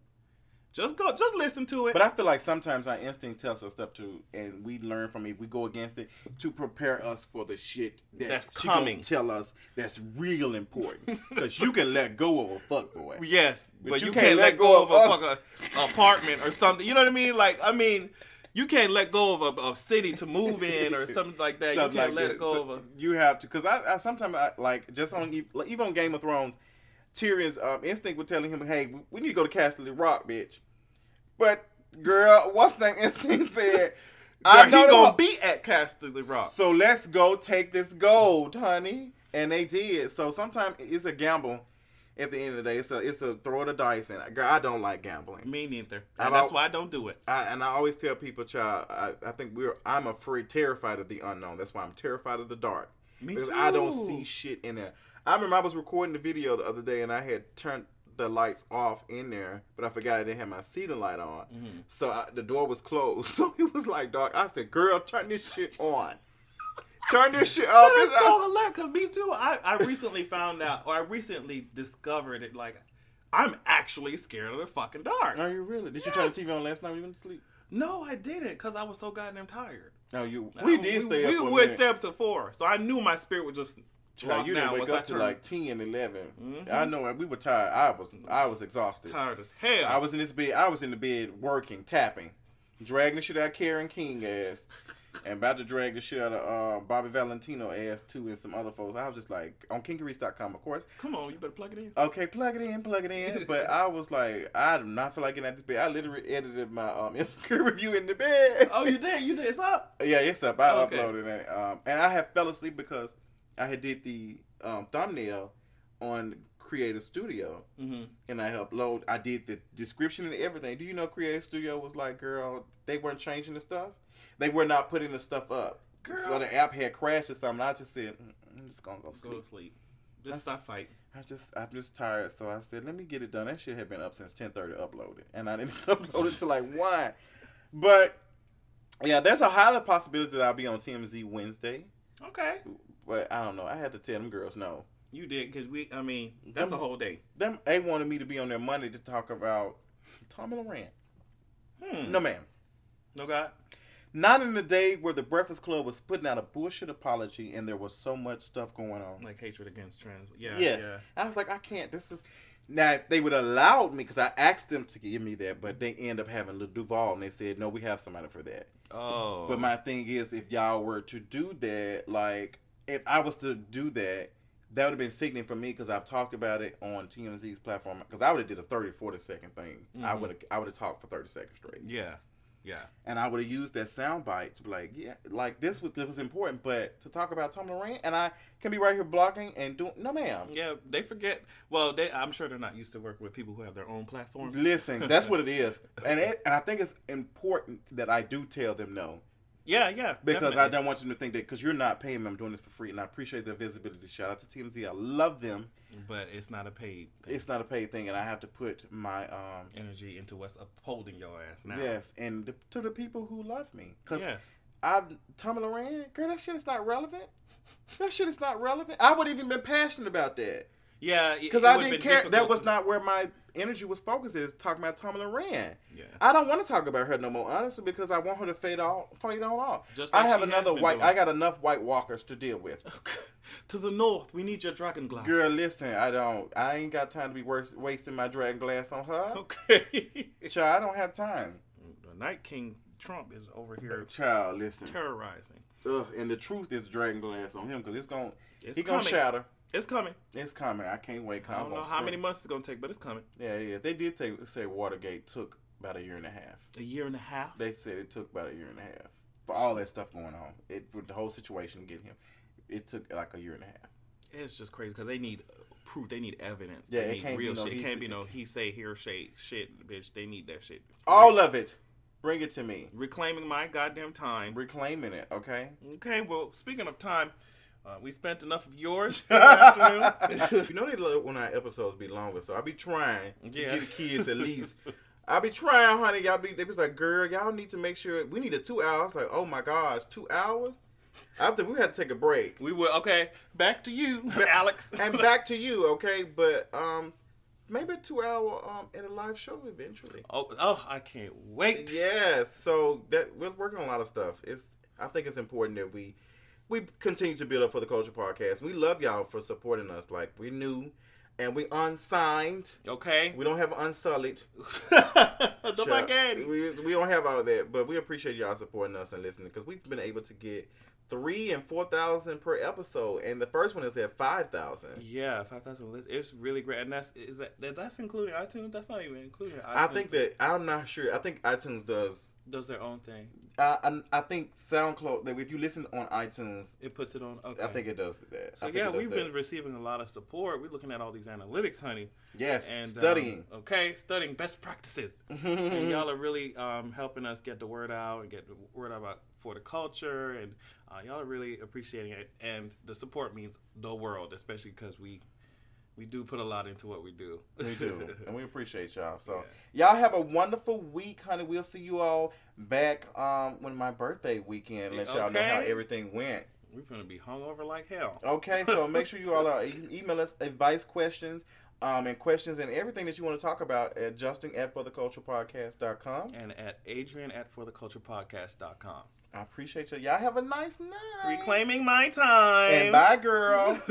Just go, just listen to it. But I feel like sometimes our instinct tells us stuff too, and we learn from it. We go against it to prepare us for the shit that That's coming. Tell us that's real important <laughs> because you can let go of a fuck boy. yes, but, you, you can't, can't let let go of of a fucking apartment or something. You know what I mean? Like, I mean, you can't let go of a, a city to move in or <laughs> something like that. Stuff you can't like let that. go So of a. You have to, because I, I sometimes I, like just on like, even on Game of Thrones, Tyrion's um, instinct was telling him, "Hey, we- need to go to Casterly Rock, bitch." But girl, what's that instinct said? <laughs> I know gonna ho- be at Casterly Rock. So let's go take this gold, honey. And they did. So sometimes it's a gamble. At the end of the day, it's a it's a throw of the dice. And girl, I don't like gambling. Me neither. And that's about- why I don't do it. I, and I always tell people, child, I, I think we're I'm afraid, terrified of the unknown. That's why I'm terrified of the dark. Me because I don't see shit in there. I remember I was recording the video the other day and I had turned the lights off in there, but I forgot I didn't have my ceiling light on. Mm-hmm. So I, the door was closed. <laughs> So it was like dark. I said, "Girl, turn this shit on. turn this shit up." That is so hilarious. Cause me too. I, I recently found out, or I recently discovered it. Like, I'm actually scared of the fucking dark. Are you really? Did you turn the TV on last night when you went to sleep? No, I didn't, cause I was so goddamn tired. No, you. We I- did stay up We for a would minute. stay up to four, so I knew my spirit would just Child, you didn't wake up to like 10, 11. I know we were tired. I was I was exhausted. tired as hell. I was in this bed. I was in the bed working, tapping, dragging the shit out of Karen King ass, and about to drag the shit out of uh, Bobby Valentino ass too, and some other folks. I was just like on KinkerReese.com, of course. Come on, you better plug it in. Okay, plug it in, plug it in. <laughs> But I was like, I do not feel like getting out this bed. I literally edited my um Instagram <laughs> review in the bed. Oh, you did. You did. It's up. Yeah, it's up. I Okay. uploaded it, um, and I had fell asleep because I had did the um, thumbnail on Creator Studio, Mm-hmm. and I upload. I did the description and everything. Do you know Creator Studio was like, girl, they weren't changing the stuff. They were not putting the stuff up. Girl. So the app had crashed or something. I just said, "Mm, I'm just gonna go Go sleep. to sleep. Just That's- stop fighting. I just, I'm just tired. So I said, let me get it done. That shit had been up since 10:30 uploaded, and I didn't <laughs> upload it till like one. But yeah, there's a high possibility that I'll be on TMZ Wednesday. Okay. But I don't know. I had to tell them girls no. You did because we. I mean, that's a whole day. Them they wanted me to be on their Monday to talk about Tomi Lahren. Hmm. No, ma'am. No God. Not in the day where the Breakfast Club was putting out a bullshit apology and there was so much stuff going on. Like hatred against trans. Yeah. yes, Yeah. I was like, I can't. This is now if they would have allowed me because I asked them to give me that, but they end up having Lil Duval and they said no, we have somebody for that. Oh. But my thing is, if y'all were to do that, like if I was to do that, that would have been sickening for me because I've talked about it on TMZ's platform. Because I would have did a 30, 40 second thing. I mm-hmm. would have, I would have talked for thirty seconds straight, Yeah. Yeah. and I would have used that sound bite to be like, yeah, like this was this was important, but to talk about Tomi Lahren, and I can be right here blocking and doing no, ma'am. Yeah. They forget. Well, they. I'm sure they're not used to working with people who have their own platforms. Listen, that's what it is, and it, and I think it's important that I do tell them no. Yeah. Yeah. Because I don't want them to think that because you're not paying me, I'm doing this for free, and I appreciate the visibility. Shout out to TMZ, I love them. But it's not a paid thing. It's not a paid thing, and I have to put my um energy into what's upholding your ass now. yes, and the, to the people who love me, because Yes. I've Tomi Lahren, girl, that shit is not relevant. That shit is not relevant. I would even been passionate about that Yeah. because I didn't care. That was not where my energy was focused. Is talking about Tomi Lahren. Yeah. I don't want to talk about her no more, honestly, because I want her to fade off, fade on off. Just I have another white. doing. I got enough White Walkers to deal with. <laughs> to the north, we need your dragon glass. Girl, listen, I don't. I ain't got time to be wasting my dragon glass on her. Okay. <laughs> Child, I don't have time. the Night King Trump is over here Child, listen. terrorizing. Ugh, and the truth is dragon glass on him because it's gonna. It's he gonna shatter. It's coming. It's coming. I can't wait. I don't know how many months it's gonna take, but it's coming. Yeah, yeah. They did say say Watergate took about a year and a half. A year and a half. They said it took about a year and a half for all that stuff going on. It for the whole situation getting get him. It took like a year and a half. It's just crazy because they need proof. They need evidence. Yeah, they it need can't be real no shit. It he can't say- be no he say here shit shit, bitch. They need that shit. All of it. Bring it to me. reclaiming my goddamn time. Reclaiming it. Okay. Okay, well, speaking of time, uh, we spent enough of yours this <laughs> afternoon. <laughs> you know they love when our episodes be longer, so I be trying to Yeah. get the kids at least. I be trying, honey. Y'all be they was like, girl, y'all need to make sure we need a two hours. Like, oh my gosh, two hours. After we had to take a break. we will. Okay, back to you, <laughs> Alex. and back to you, okay? But um, maybe a two hour um in a live show eventually. Oh, oh, I can't wait. Yes, so that we're working on a lot of stuff. It's I think it's important that we we continue to build up for the culture podcast. We love y'all for supporting us. Like we're new and we unsigned. Okay. We don't have unsullied. <laughs> the. Baghdadis. We, we don't have all that, but we appreciate y'all supporting us and listening because we've been able to get three and four thousand per episode, and the first one is at five thousand. Yeah, five thousand. It's really great, and that's is that, that that's including iTunes. That's not even including. iTunes. I think that I'm not sure. I think iTunes does. Does their own thing. I I, I think SoundCloud. That if you listen on iTunes, It puts it on. Okay. I think it does that. So I think yeah, we've that. been receiving a lot of support. We're looking at all these analytics, honey. yes And um, studying. okay, studying best practices. <laughs> and y'all are really um, helping us get the word out and get the word out about for the culture, and uh, y'all are really appreciating it. And the support means the world, especially because we we do put a lot into what we do. We do, and <laughs> we appreciate y'all. So y'all have a wonderful week, honey. We'll see you all back um when my birthday weekend. Let y'all know how everything went. We're gonna be hungover like hell. Okay, so <laughs> make sure you all are e- email us advice questions. Um, and questions and everything that you want to talk about at justin at fortheculturepodcast.com. And at Adrian at fortheculturepodcast.com. I appreciate you. Y'all have a nice night. Reclaiming my time. And bye, girl. <laughs>